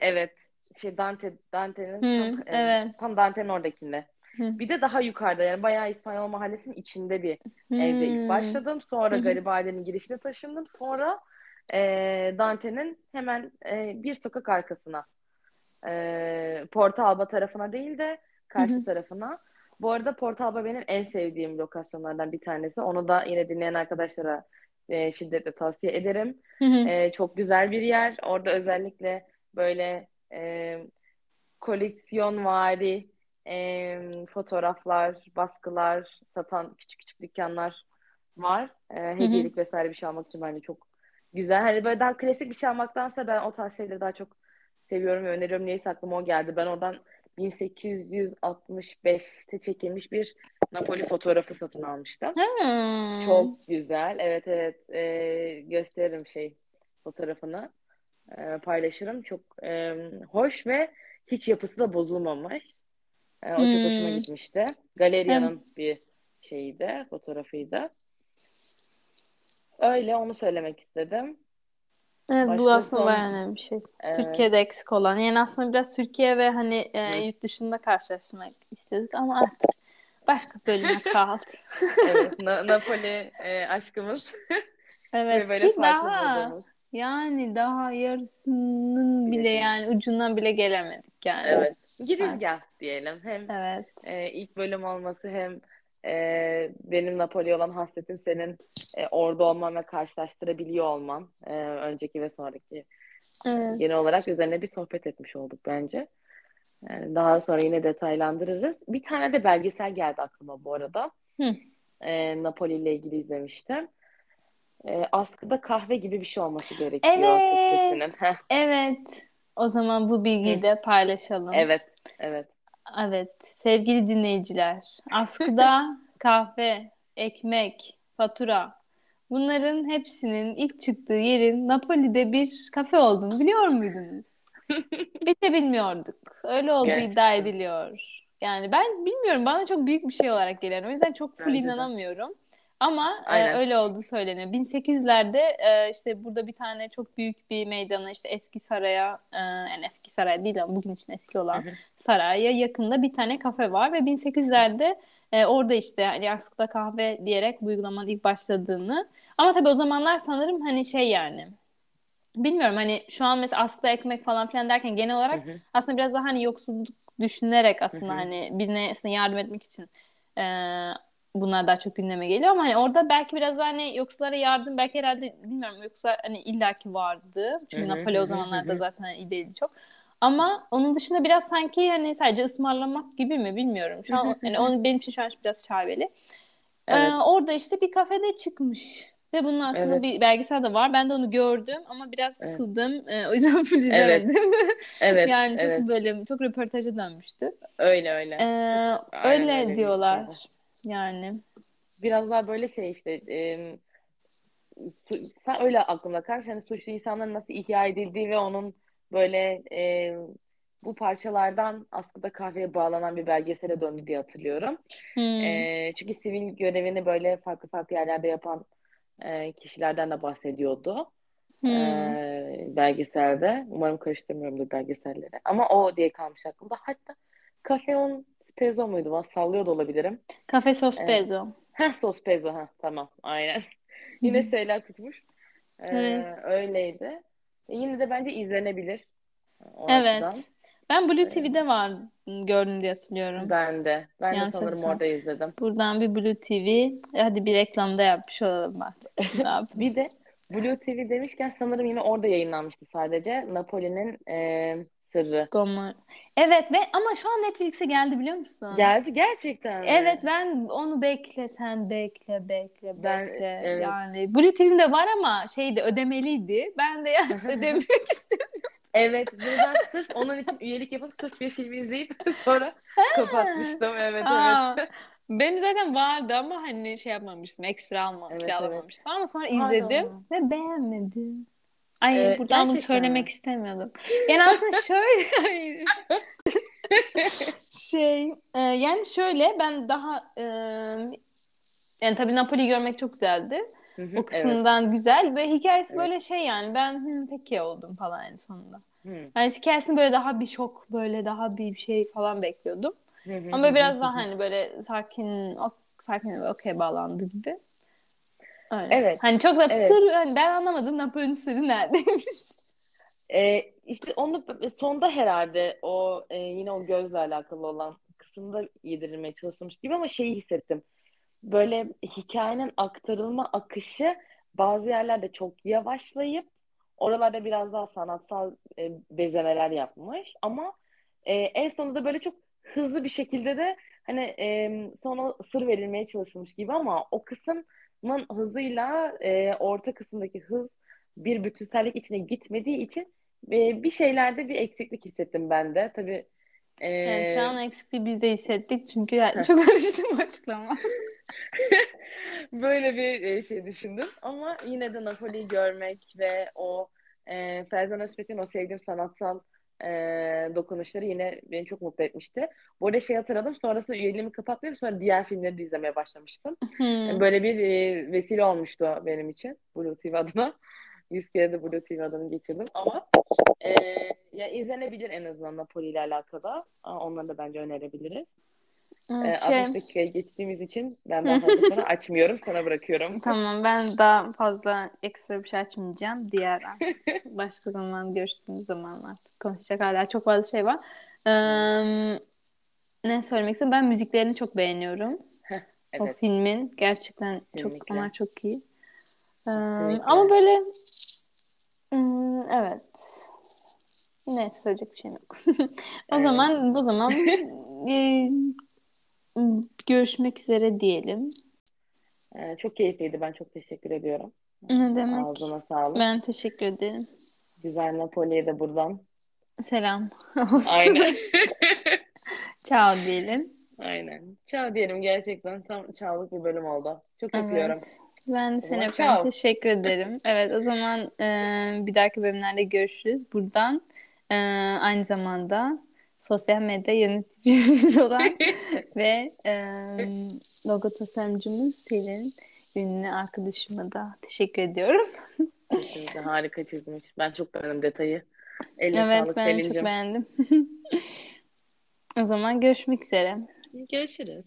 evet şey Dante Dante'nin Hı, tam, e, evet. tam Dante'nin oradakinde. Hı. Bir de daha yukarıda yani bayağı İspanyol mahallesinin içinde bir evde ilk başladım. Sonra Hı hı. Garibaldi'nin girişine taşındım. Sonra e, Dante'nin hemen e, bir sokak arkasına e, Porta Alba tarafına değil de Hı karşı hı. tarafına. Bu arada Porta Alba benim en sevdiğim lokasyonlardan bir tanesi. Onu da yine dinleyen arkadaşlara e, şiddetle tavsiye ederim. Hı hı. E, çok güzel bir yer. Orada özellikle böyle e, koleksiyonvari e, fotoğraflar, baskılar satan küçük küçük dükkanlar var. E, Hı hı. hediyelik vesaire bir şey almak için bence çok güzel. Hani böyle daha klasik bir şey almaktansa ben o tarz şeyleri daha çok seviyorum ve öneriyorum. Neyse aklıma o geldi. Ben oradan 1865'te çekilmiş bir Napoli fotoğrafı satın almıştım. Hmm. Çok güzel. Evet evet. Ee, gösteririm şey fotoğrafını. Ee, paylaşırım. Çok e, hoş ve hiç yapısı da bozulmamış. Ee, o çok hoşuma Hmm. gitmişti. Hem, Galeria'nın bir şeyiydi, fotoğrafıydı. Öyle onu söylemek istedim. Evet bu Başka aslında bayağı son önemli bir şey. evet, Türkiye'de eksik olan. Yani aslında biraz Türkiye ve hani e, yurt dışında karşılaştırmak istiyorduk ama artık başka bölüme kaldı. Evet, Na- Napoli e, aşkımız ve Evet ki daha bulduğumuz. yani daha yarısının bile yani ucundan bile gelemedik yani. Evet. Girizgah diyelim. Hem Evet. e, ilk bölüm olması hem e, benim Napoli olan hasretim senin e, orada olman ve karşılaştırabiliyor olman e, önceki ve sonraki Evet. genel olarak üzerine bir sohbet etmiş olduk bence. Yani daha sonra yine detaylandırırız. Bir tane de belgesel geldi aklıma bu arada. Hı. E, Napoli ile ilgili izlemiştim. E, askıda kahve gibi bir şey olması gerekiyor. Evet. Evet. O zaman bu bilgiyi Hı. de paylaşalım. Evet, evet. Evet, sevgili dinleyiciler, askıda kahve, ekmek, fatura bunların hepsinin ilk çıktığı yerin Napoli'de bir kafe olduğunu biliyor muydunuz? Biz de bilmiyorduk. Öyle olduğu iddia Gerçekten. ediliyor. Yani ben bilmiyorum, bana çok büyük bir şey olarak geliyor. O yüzden çok full Bence de. Ama e, öyle olduğu söyleniyor. 1800'lerde e, işte burada bir tane çok büyük bir meydana işte eski saraya e, yani eski saray değil ama bugün için eski olan saraya yakında bir tane kafe var ve 1800'lerde e, orada işte hani askıda kahve diyerek bu uygulamanın ilk başladığını ama tabii o zamanlar sanırım hani şey yani bilmiyorum hani şu an mesela askıda ekmek falan filan derken genel olarak hı. aslında biraz daha hani yoksulluk düşünerek aslında hı. hani birine aslında yardım etmek için e, bunlar daha çok gündeme geliyor ama hani orada belki biraz hani yoksullara yardım belki herhalde bilmiyorum yoksullar hani illaki vardı. Çünkü Napoli o zamanlarda zaten hani iyi değildi çok. Ama onun dışında biraz sanki hani sadece ısmarlamak gibi mi bilmiyorum. Şu an hani onun benim için şu an biraz şaibeli. Ee, Evet, orada işte bir kafede çıkmış. Ve bunun hakkında evet, bir belgesel de var. Ben de onu gördüm ama biraz evet, sıkıldım. Ee, o yüzden full evet, izlemedim. evet, Yani çok evet. böyle çok röportaja dönmüştü. Öyle öyle. Ee, öyle öyle diyorlar. şeydi. Yani. Biraz daha böyle şey işte em, su- sen öyle aklımda kalmış. Hani suçlu insanların nasıl ihya edildiği ve onun böyle e, bu parçalardan aslında kahveye bağlanan bir belgesele döndü diye hatırlıyorum. Hmm. E, çünkü sivil görevini böyle farklı farklı yerlerde yapan e, kişilerden de bahsediyordu. E, Hmm. belgeselde. Umarım karıştırmıyorumdur belgeselleri. Ama o diye kalmış aklımda. Hatta Cafe on Spezzo muydu? Sallıyor da olabilirim. Cafe E, Sospezo. heh, Sospezzo. Heh, tamam. Aynen. Yine şeyler tutmuş. E, Evet. öyleydi. E, yine de bence izlenebilir o Evet. açıdan. Ben Blue Ee, TV'de var gördüm diye hatırlıyorum. ben de. Ben de Yanlış sanırım hatırlamıyorum. orada izledim. Buradan bir Blue TV. E, Hadi bir reklamda yapmış olalım artık. Bir de Blue TV demişken sanırım yine orada yayınlanmıştı sadece. Napoli'nin e, Sırrı. Gomor. Evet ve ama şu an Netflix'e geldi biliyor musun? Geldi gerçekten mi? Evet ben onu bekle sen bekle bekle Ben- bekle evet. yani Blue TV'mde var ama şeydi ödemeliydi ben de yani ödemek istemiyorum. Evet, ben sırf onun için üyelik yapıp sırf bir filmi izleyip sonra kapatmıştım. Evet, Aa, evet. benim zaten vardı ama hani şey yapmamıştım ekstra almam Evet, kiralamamıştım ama sonra izledim ve beğenmedim. Ay Ee, buradan bunu söylemek mi? istemiyordum. Yani aslında şöyle şey e, yani şöyle ben daha e, yani tabii Napoli görmek çok güzeldi. Hı hı, O evet. kısımdan güzel ve hikayesi Evet. böyle şey yani ben "Hı, peki oldum falan en sonunda. Hı, Yani hikayesini böyle daha bir şok böyle daha bir şey falan bekliyordum. hı hı, Ama hı biraz daha hani böyle sakin ok, sakin okey bağlandı gibi. Öyle. Evet, Hani çok da evet. sır hani ben anlamadım Napoli'nin sırrı neredeymiş. Ee, işte onu sonda herhalde o e, yine o gözle alakalı olan kısımda yedirilmeye çalışılmış gibi ama şeyi hissettim. Böyle hikayenin aktarılma akışı bazı yerlerde çok yavaşlayıp oralarda biraz daha sanatsal e, bezemeler yapmış ama e, en sonunda böyle çok hızlı bir şekilde de hani e, sonra sır verilmeye çalışılmış gibi ama o kısmın hızıyla e, orta kısımdaki hız bir bütünsellik içine gitmediği için e, bir şeylerde bir eksiklik hissettim ben de. Tabii e, Yani şu an eksikliği biz de hissettik çünkü yani çok karıştı bu açıklama. böyle bir e, şey düşündüm ama yine de Napoli'yi görmek ve o e, Ferzan Özpetek'in o sevdiğim sanatsal e, dokunuşları yine beni çok mutlu etmişti. Bu arada şey hatırladım sonrasında üyeliğimi kapatmayıp sonra diğer filmleri de izlemeye başlamıştım. Hmm. Böyle bir e, vesile olmuştu benim için Blue TV adına. 100 kere de Blue TV adını geçirdim ama e, ya izlenebilir en azından Napoli ile alakalı. Onları da bence önerebiliriz. E, Evet, 60 şey, dakikaya geçtiğimiz için ben daha fazla sonra açmıyorum. Sana bırakıyorum. tamam ben daha fazla ekstra bir şey açmayacağım. Diğer başka zaman görüştüğümüz zaman artık konuşacak hala çok fazla şey var. Ee, ne söylemek istiyorum? Ben müziklerini çok beğeniyorum. O Evet. filmin gerçekten çok onlar çok iyi. Ee, Kesinlikle. ama böyle hmm, evet. Neyse söyleyecek bir şeyim yok. O Evet. zaman bu zaman e, görüşmek üzere diyelim. E, çok keyifliydi. Ben çok teşekkür ediyorum. Ne demek? Ağzına sağlık. Ben teşekkür ederim. Güzel Napoli'ye de buradan. Selam olsun. Aynen. Ciao diyelim. Aynen. Ciao diyelim gerçekten. Tam çağlık bir bölüm oldu. Çok öpüyorum. Evet. Ben de seni öpüyorum. Teşekkür ederim. Evet o zaman e, bir dahaki bölümlerde görüşürüz. Buradan e, aynı zamanda sosyal medya yöneticimiz olan ve e, logo tasarımcımız Selin ünlü arkadaşıma da teşekkür ediyorum. Kesinlikle harika çizmiş. Ben çok beğendim detayı. Eline Evet sağlık ben çok Selin'cim. beğendim. O zaman görüşmek üzere. Görüşürüz.